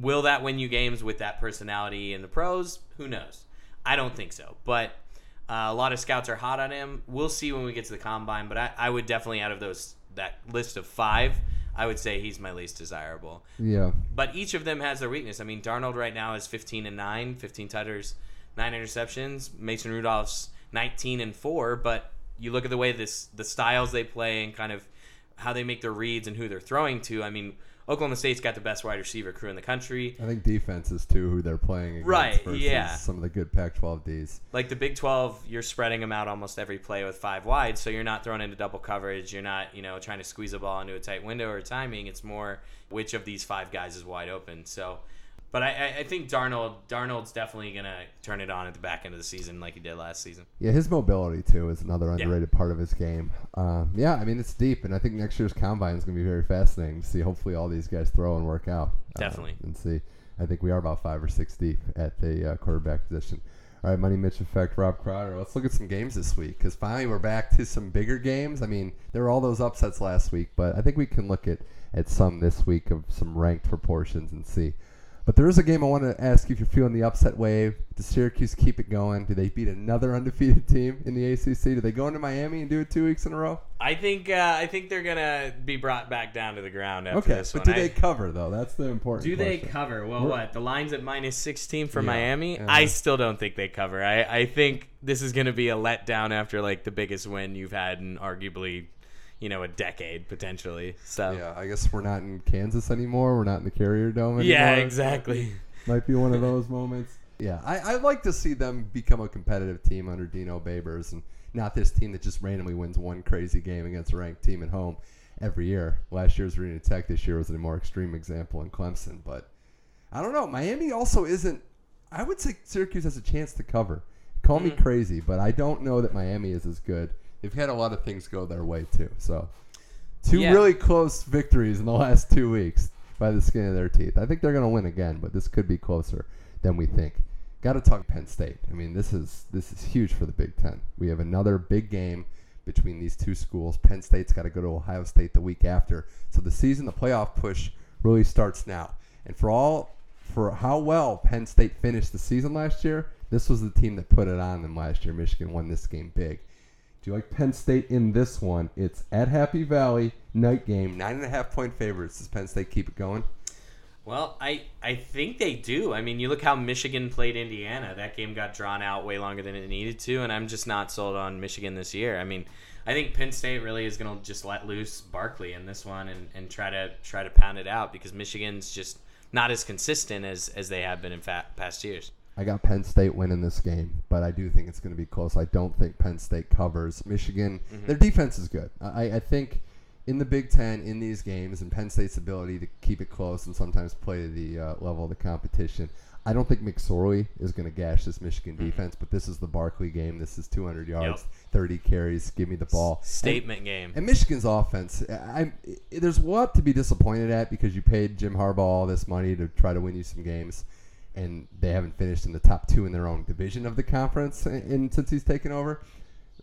C: will that win you games with that personality in the pros? Who knows? I don't think so. But uh, a lot of scouts are hot on him. We'll see when we get to the combine. But I, I would definitely out of those that list of five, I would say he's my least desirable.
A: Yeah.
C: But each of them has their weakness. I mean, Darnold right now is 15 and 9, 15 tutters, 9 interceptions. Mason Rudolph's 19 and 4, but you look at the way this the styles they play and kind of how they make their reads and who they're throwing to. I mean, Oklahoma State's got the best wide receiver crew in the country.
A: I think defense is too who they're playing against
C: Right,
A: versus
C: yeah.
A: some of the good Pac-12 Ds.
C: Like the Big 12, you're spreading them out almost every play with five wide, so you're not throwing into double coverage. You're not, you know, trying to squeeze a ball into a tight window or timing. It's more which of these five guys is wide open. So, but I, I- think Darnold, Darnold's definitely gonna turn it on at the back end of the season like he did last season.
A: Yeah, his mobility too is another
C: Yeah.
A: underrated part of his game. Um, yeah, I mean it's deep, and I think next year's combine is going to be very fascinating to see. Hopefully, all these guys throw and work out. uh,
C: Definitely.
A: and see. I think we are about five or six deep at the uh, quarterback position. All right, Money Mitch Effect, Rob Crowder. Let's look at some games this week because finally we're back to some bigger games. I mean, there were all those upsets last week, but I think we can look at, at some this week of some ranked proportions and see. But there is a game I want to ask you if you're feeling the upset wave. Does Syracuse keep it going? Do they beat another <laughs> undefeated team in the ACC? Do they go into Miami and do it two weeks in a row?
C: I think uh, I think they're gonna be brought back down to the ground after
A: Okay,
C: this
A: but
C: one.
A: do
C: I-
A: they cover though? That's the important.
C: Do they cover? Well,
A: We're-
C: what the lines at minus sixteen for
A: Yeah,
C: Miami?
A: yeah.
C: I still don't think they cover. I, I think this is going to be a letdown after like the biggest win you've had in arguably, you know, a decade potentially. So
A: Yeah, I guess we're not in Kansas anymore. We're not in the Carrier Dome anymore.
C: yeah, exactly.
A: Might be one of those moments. Yeah, I, I'd like to see them become a competitive team under Dino Babers and not this team that just randomly wins one crazy game against a ranked team at home every year. Last year's Virginia Tech, this year was a more extreme example in Clemson. But I don't know. Miami also isn't. I would say Syracuse has a chance to cover. Call me mm-hmm. crazy, but I don't know that Miami is as good. They've had a lot of things go their way too. So two
C: Yeah.
A: really close victories in the <laughs> last two weeks by the skin of their teeth. I think they're going to win again, but this could be closer than we think. Got to talk Penn State. I mean, this is this is huge for the Big Ten. We have another big game between these two schools. Penn State's got to go to Ohio State the week after, so the season, the playoff push, really starts now. And for all for how well Penn State finished the season last year, this was the team that put it on them last year. Michigan won this game big. You like Penn State in this one? It's at Happy Valley, night game, nine and a half point favorites. Does Penn State keep it going?
C: Well, I I think they do. I mean, you look how Michigan played Indiana. That game got drawn out way longer than it needed to, and I'm just not sold on Michigan this year. I mean, I think Penn State really is going to just let loose Barkley in this one and, and try to try to pound it out because Michigan's just not as consistent as as they have been in fa- past years.
A: I got Penn State winning this game, but I do think it's going to be close. I don't think Penn State covers. Michigan, their defense is good. I, I think in the Big Ten, in these games, and Penn State's ability to keep it close and sometimes play the uh, level of the competition, I don't think McSorley is going to gash this Michigan defense, but this is the Barkley game. This is 200 yards, 30 carries. Give me the ball.
C: Statement game.
A: And Michigan's offense, I, I there's a lot to be disappointed at because you paid Jim Harbaugh all this money to try to win you some games, and they haven't finished in the top two in their own division of the conference in, in- since he's taken over.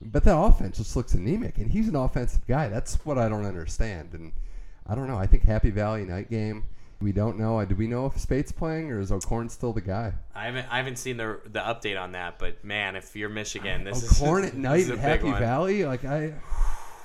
A: But that offense just looks anemic, and he's an offensive guy. That's what I don't understand. And I don't know. I think Happy Valley night game. We don't know. Do we know if Speight's playing or is O'Korn still the guy?
C: I haven't I haven't seen the the update on that, but man, if you're Michigan, this
A: O'Korn <laughs>
C: is
A: at night
C: is a
A: at
C: big
A: Happy. Valley. Like I,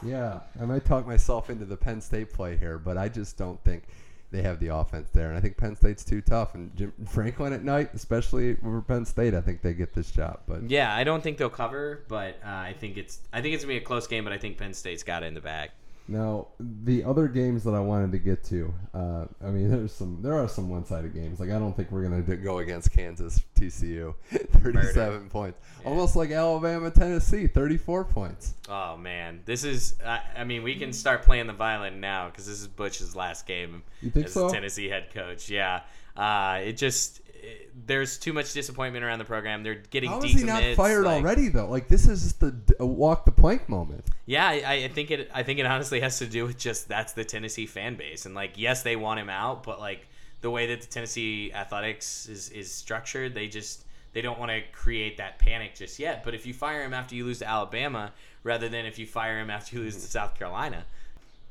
A: yeah, I might talk myself into the Penn State play here, but I just don't think they have the offense there, and I think Penn State's too tough. And Jim Franklin at night, especially over Penn State, I think they get this job. But
C: Yeah, I don't think they'll cover, but uh, I think it's I think it's gonna be a close game, but I think Penn State's got it in the bag.
A: Now the other games that I wanted to get to, uh, I mean, <laughs> there's some, there are some one-sided games. Like I don't think we're gonna go against Kansas, TCU, <laughs> thirty-seven points, almost like Alabama, Tennessee, thirty-four points.
C: Oh man, this is I, I mean we can start playing the violin now because this is Butch's last game
A: You think
C: as
A: so?
C: Tennessee head coach. Yeah, uh, it just it, there's too much disappointment around the program. They're getting
A: How is he not fired
C: like-
A: already though? Like this is just the walk the plank moment.
C: Yeah, I, I think it. I think it honestly has to do with just that's the Tennessee fan base, and like yes, they want him out, but like the way that the Tennessee athletics is is structured, they just they don't want to create that panic just yet. But if you fire him after you lose to Alabama, rather than if you fire him after you lose to South Carolina,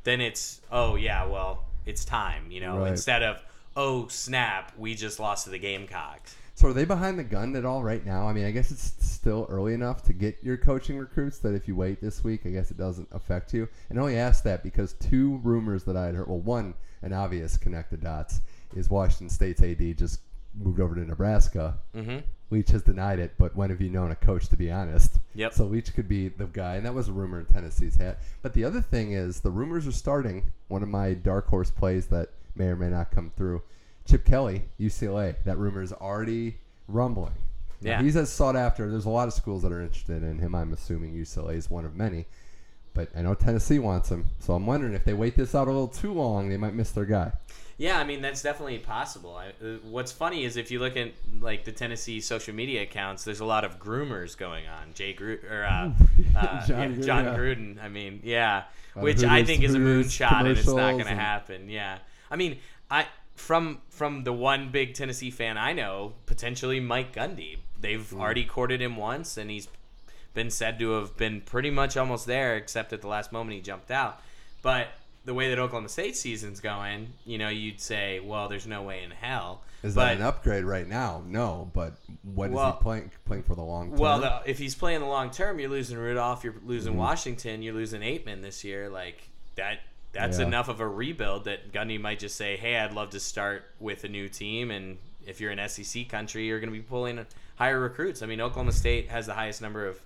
C: then it's oh yeah, well it's time, you know,
A: Right.
C: instead of oh snap, we just lost to the Gamecocks.
A: So are they behind the gun at all right now? I mean, I guess it's still early enough to get your coaching recruits that if you wait this week, I guess it doesn't affect you. And I only asked that because two rumors that I had heard. Well, one, an obvious connect the dots, is Washington State's AD just moved over to Nebraska.
C: Mm-hmm.
A: Leach has denied it, but when have you known a coach to be honest?
C: Yep.
A: So Leach could be the guy, and that was a rumor in Tennessee's hat. But the other thing is the rumors are starting. One of my dark horse plays that may or may not come through. Chip Kelly, UCLA. That rumor is already rumbling. Now,
C: Yeah.
A: he's as sought after. There's a lot of schools that are interested in him. I'm assuming UCLA is one of many. But I know Tennessee wants him, so I'm wondering if they wait this out a little too long, they might miss their guy.
C: Yeah, I mean that's definitely possible. I, uh, what's funny is if you look at like the Tennessee social media accounts, there's a lot of groomers going on. Jay Gruden or uh, <laughs> uh,
A: John
C: yeah, Jon
A: Gruden, yeah.
C: Gruden. I mean, yeah,
A: Uh,
C: which I think is a moonshot, and it's not going to happen. Yeah, I mean, I from from the one big Tennessee fan I know, potentially Mike Gundy. They've already courted him once, and he's been said to have been pretty much almost there, except at the last moment he jumped out. But the way that Oklahoma State season's going, you know, you'd say, well, there's no way in hell.
A: Is
C: but,
A: that an upgrade right now? No, but what is
C: Well-
A: he playing playing for the long term?
C: Well, the, if he's playing the long term, you're losing Rudolph, you're losing
A: Mm-hmm.
C: Washington, you're losing Ateman this year. Like that, that's
A: Yeah.
C: enough of a rebuild that Gundy might just say, "Hey, I'd love to start with a new team." And if you're an SEC country, you're going to be pulling higher recruits. I mean, Oklahoma State has the highest number of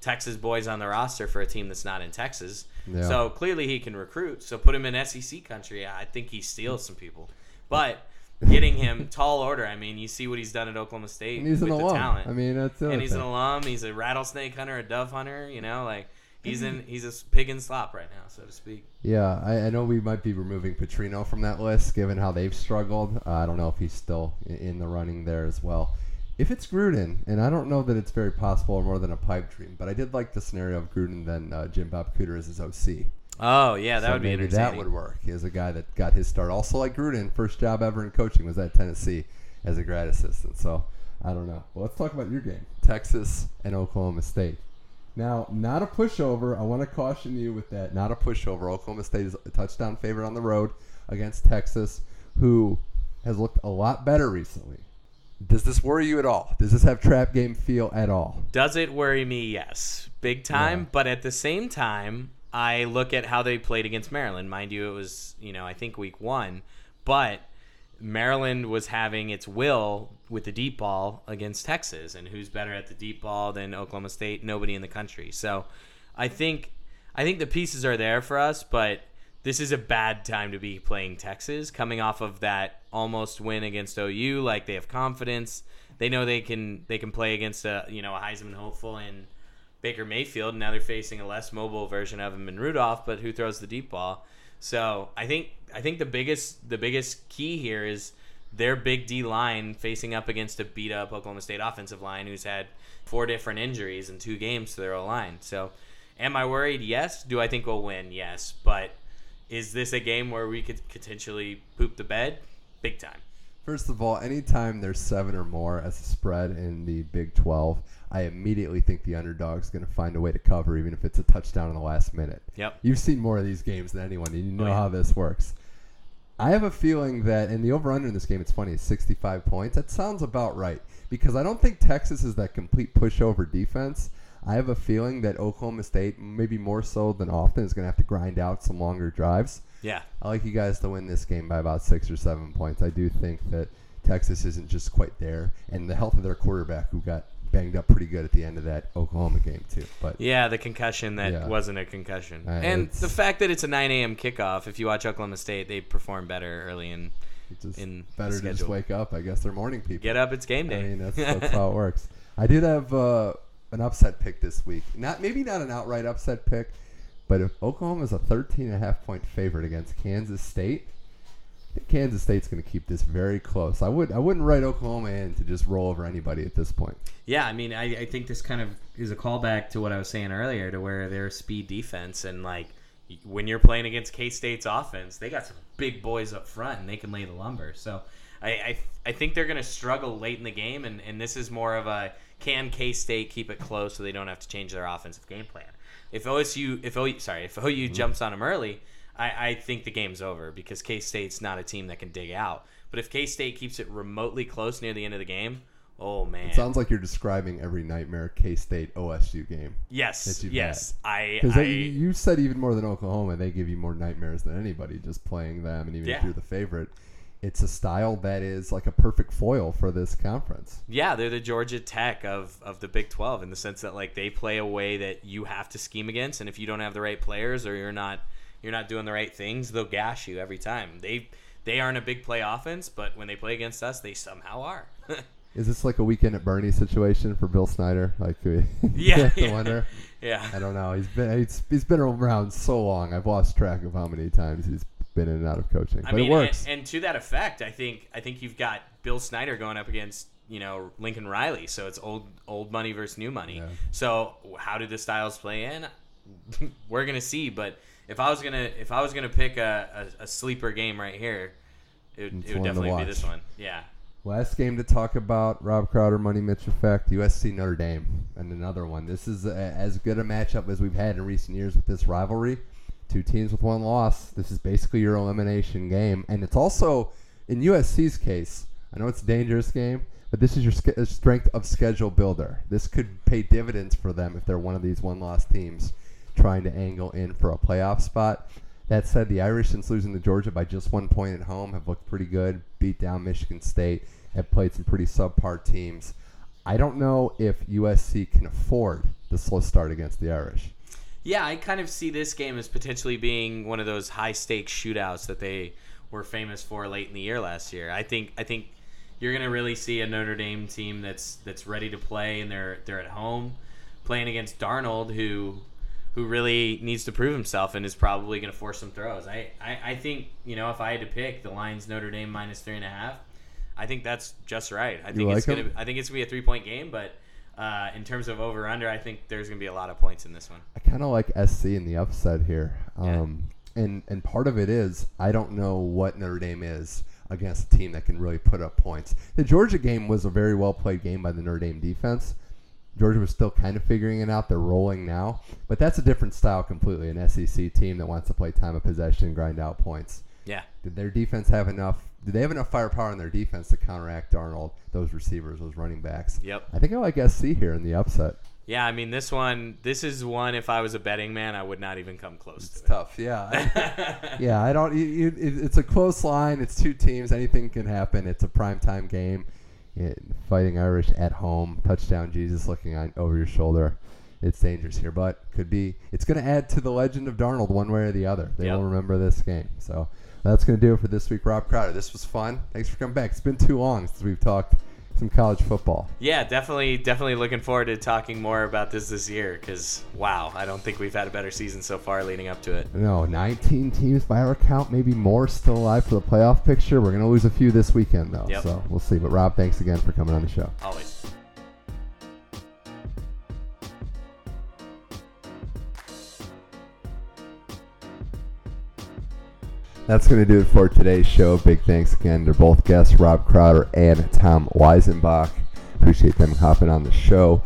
C: Texas boys on the roster for a team that's not in Texas.
A: Yeah.
C: So clearly he can recruit. So put him in SEC country. I think he steals some people. But getting him <laughs> tall order, I mean, you see what he's done at Oklahoma State
A: and he's an
C: the
A: alum.
C: talent
A: I mean, that's
C: and he's an alum. He's a rattlesnake hunter, a dove hunter. You know, like he's
A: Mm-hmm.
C: in he's a pig in slop right now, so to speak.
A: Yeah, I, I know we might be removing Petrino from that list, given how they've struggled. Uh, I don't know if he's still in the running there as well. If it's Gruden, and I don't know that it's very possible or more than a pipe dream, but I did like the scenario of Gruden then uh, Jim Bob Cooter as his OC.
C: Oh yeah, that
A: So
C: would be
A: maybe
C: entertaining.
A: that would work. He is a guy that got his start. Also, like Gruden, first job ever in coaching was at Tennessee as a grad assistant. So I don't know. Well, let's talk about your game, Texas and Oklahoma State. Now, not a pushover. I want to caution you with that. Not a pushover. Oklahoma State is a touchdown favorite on the road against Texas, who has looked a lot better recently. Does this worry you at all? Does this have trap game feel at all?
C: Does it worry me? Yes, big time.
A: Yeah.
C: But at the same time, I look at how they played against Maryland. Mind you, it was you know I think week one, but Maryland was having its will with the deep ball against Texas, and who's better at the deep ball than Oklahoma State? Nobody in the country. So, I think I think the pieces are there for us, but this is a bad time to be playing Texas, coming off of that almost win against OU. Like they have confidence, they know they can they can play against a you know a Heisman hopeful in Baker Mayfield. And now they're facing a less mobile version of him in Rudolph, but who throws the deep ball? So I think I think the biggest the biggest key here is their big D line facing up against a beat up Oklahoma State offensive line who's had four different injuries in two games to their O line. So am I worried? Yes. Do I think we'll win? Yes. But is this a game where we could potentially poop the bed? Big time.
A: First of all, anytime there's seven or more as a spread in the Big 12, I immediately think the underdog's going to find a way to cover, even if it's a touchdown in the last minute.
C: Yep.
A: You've seen more of these games than anyone, and you know
C: Oh, yeah.
A: how this works. I have a feeling that, in the over under in this game, it's funny, is 65 points. That sounds about right because I don't think Texas is that complete pushover defense. I have a feeling that Oklahoma State, maybe more so than often, is going to have to grind out some longer drives.
C: Yeah.
A: I like you guys to win this game by about six or seven points. I do think that Texas isn't just quite there, and the health of their quarterback, who got banged up pretty good at the end of that Oklahoma game too. But
C: Yeah, the concussion that
A: Yeah.
C: wasn't a concussion,
A: Uh,
C: and the fact that it's a 9 a.m. kickoff. If you watch Oklahoma State, they perform better early in. in
A: better to just wake up. I guess they're morning people.
C: Get up, it's game day.
A: I mean, that's, <laughs> that's how it works. I did have uh, an upset pick this week. Not maybe not an outright upset pick, but if Oklahoma is a 13 and a half point favorite against Kansas State, Kansas State's going to keep this very close. I would I wouldn't write Oklahoma in to just roll over anybody at this point.
C: Yeah, I mean, I, I think this kind of is a callback to what I was saying earlier, to where they're speed defense, and like when you're playing against K State's offense, they got some big boys up front, and they can lay the lumber. So I I, I think they're going to struggle late in the game, and, and this is more of a can K State keep it close so they don't have to change their offensive game plan. If OSU, if OU, sorry, if OU mm-hmm. jumps on them early, I, I think the game's over because K State's not a team that can dig out. But if K State keeps it remotely close near the end of the game, oh man,
A: It sounds like you're describing every nightmare K State OSU game.
C: Yes,
A: that you've
C: yes. I,
A: Because
C: I
A: you said even more than Oklahoma, they give you more nightmares than anybody just playing them, and even if you're the favorite, it's a style that is like a perfect foil for this conference.
C: yeah, they're the Georgia Tech of, of the Big Twelve in the sense that like they play a way that you have to scheme against, and if you don't have the right players or you're not you're not doing the right things, they'll gash you every time. They they aren't a big play offense, but when they play against us, they somehow are. <laughs>
A: Is this like a weekend at Bernie situation for Bill Snyder? Like, <laughs> <laughs>
C: yeah,
A: the
C: yeah.
A: winner?
C: Yeah.
A: I don't know. He's been he's, he's been around so long. I've lost track of how many times he's been in and out of coaching.
C: I
A: but
C: mean,
A: it works.
C: And, and to that effect, I think I think you've got Bill Snyder going up against you know Lincoln Riley, so it's old old money versus new money.
A: Yeah.
C: So how do the styles play in? We're gonna see. But if I was gonna if I was gonna pick a, a, a sleeper game right here, it, would- it would definitely be this one. Yeah.
A: Last game to talk about Rob Crowder, Money Mitch effect, USC Notre Dame, and another one. This is a, as good a matchup as we've had in recent years with this rivalry. Two teams with one loss. This is basically your elimination game, and it's also in USC's case. I know it's a dangerous game, but this is your sch- strength of schedule builder. This could pay dividends for them if they're one of these one-loss teams trying to angle in for a playoff spot. That said, the Irish, since losing to Georgia by just one point at home, have looked pretty good. Beat down Michigan State, have played some pretty subpar teams. I don't know if USC can afford the slow start against the Irish.
C: Yeah, I kind of see this game as potentially being one of those high stakes shootouts that they were famous for late in the year last year. I think I think you're going to really see a Notre Dame team that's that's ready to play and they're they're at home playing against Darnold who who really needs to prove himself and is probably going to force some throws. I, I, I think you know if I had to pick the Lions Notre Dame minus three and a half, I think that's just right. I think
A: like
C: it's gonna? I think it's gonna be a three point game, but uh, in terms of over under, I think there's gonna be a lot of points in this one.
A: I kind of like SC in the upset here.
C: Yeah.
A: Um, and, and part of it is I don't know what Notre Dame is against a team that can really put up points. The Georgia game was a very well played game by the Notre Dame defense. Georgia was still kind of figuring it out. They're rolling now, but that's a different style completely. An SEC team that wants to play time of possession grind out points.
C: Yeah.
A: Did their defense have enough? Did they have enough firepower in their defense to counteract Darnold, those receivers, those running backs?
C: Yep.
A: I think I like SC here in the upset.
C: Yeah, I mean this one. This is one. If I was a betting man, I would not even come close
A: It's
C: to
A: tough, yeah. <laughs> yeah, I don't. You, you, it, it's a close line. It's two teams. Anything can happen. It's a primetime game. It, fighting Irish at home. Touchdown, Jesus looking on, over your shoulder. It's dangerous here, but could be. It's going to add to the legend of Darnold one way or the other. They
C: Yep.
A: will remember this game. So that's going to do it for this week, Rob Crowder. This was fun. Thanks for coming back. It's been too long since we've talked some college football.
C: Yeah, definitely, definitely looking forward to talking more about this this year. Because wow, I don't think we've had a better season so far leading up to it.
A: No, 19 teams by our count, maybe more still alive for the playoff picture. We're going to lose a few this weekend, though.
C: Yep.
A: So we'll see. But Rob, thanks again for coming on the show.
C: Always.
A: That's going to do it for today's show. Big thanks again to both guests, Rob Crowder and Tom Weisenbach. Appreciate them hopping on the show.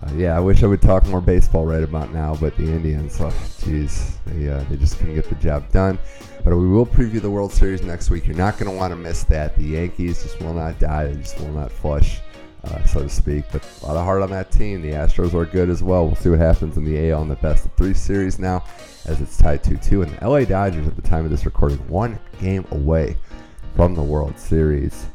A: Uh, yeah, I wish I would talk more baseball right about now, but the Indians, oh, geez, they, uh, they just couldn't get the job done. But we will preview the World Series next week. You're not going to want to miss that. The Yankees just will not die. They just will not flush, uh, so to speak. But a lot of heart on that team. The Astros are good as well. We'll see what happens in the AL in the best of three series now, as it's tied 2-2. And the LA Dodgers, at the time of this recording, one game away from the World Series.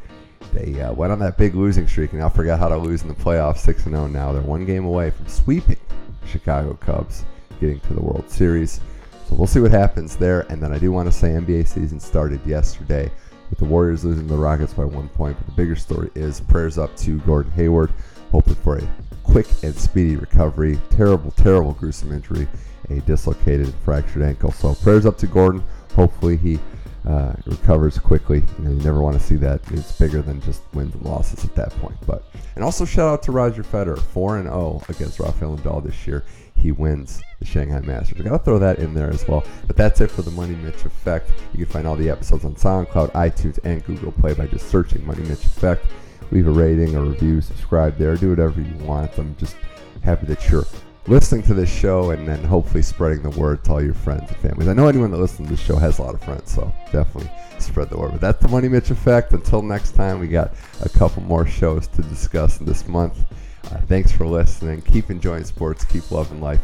A: They uh, went on that big losing streak and now forgot how to lose in the playoffs 6 0 now. They're one game away from sweeping Chicago Cubs, getting to the World Series. So we'll see what happens there. And then I do want to say NBA season started yesterday with the Warriors losing the Rockets by one point. But the bigger story is prayers up to Gordon Hayward, hoping for a quick and speedy recovery. Terrible, terrible, gruesome injury, a dislocated fractured ankle. So prayers up to Gordon. Hopefully he uh, recovers quickly. You know, you never want to see that. It's bigger than just wins and losses at that point. But and also shout out to Roger Federer, four and zero against Rafael Nadal this year. He wins the Shanghai Masters. I gotta throw that in there as well. But that's it for the Money Mitch Effect. You can find all the episodes on SoundCloud, iTunes, and Google Play by just searching Money Mitch Effect. Leave a rating, a review, subscribe there, do whatever you want. I'm just happy that you're listening to this show and then hopefully spreading the word to all your friends and families. I know anyone that listens to this show has a lot of friends, so definitely spread the word. But that's the Money Mitch Effect. Until next time, we got a couple more shows to discuss this month. Uh, thanks for listening. Keep enjoying sports, keep loving life,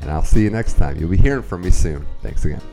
A: and I'll see you next time. You'll be hearing from me soon. Thanks again.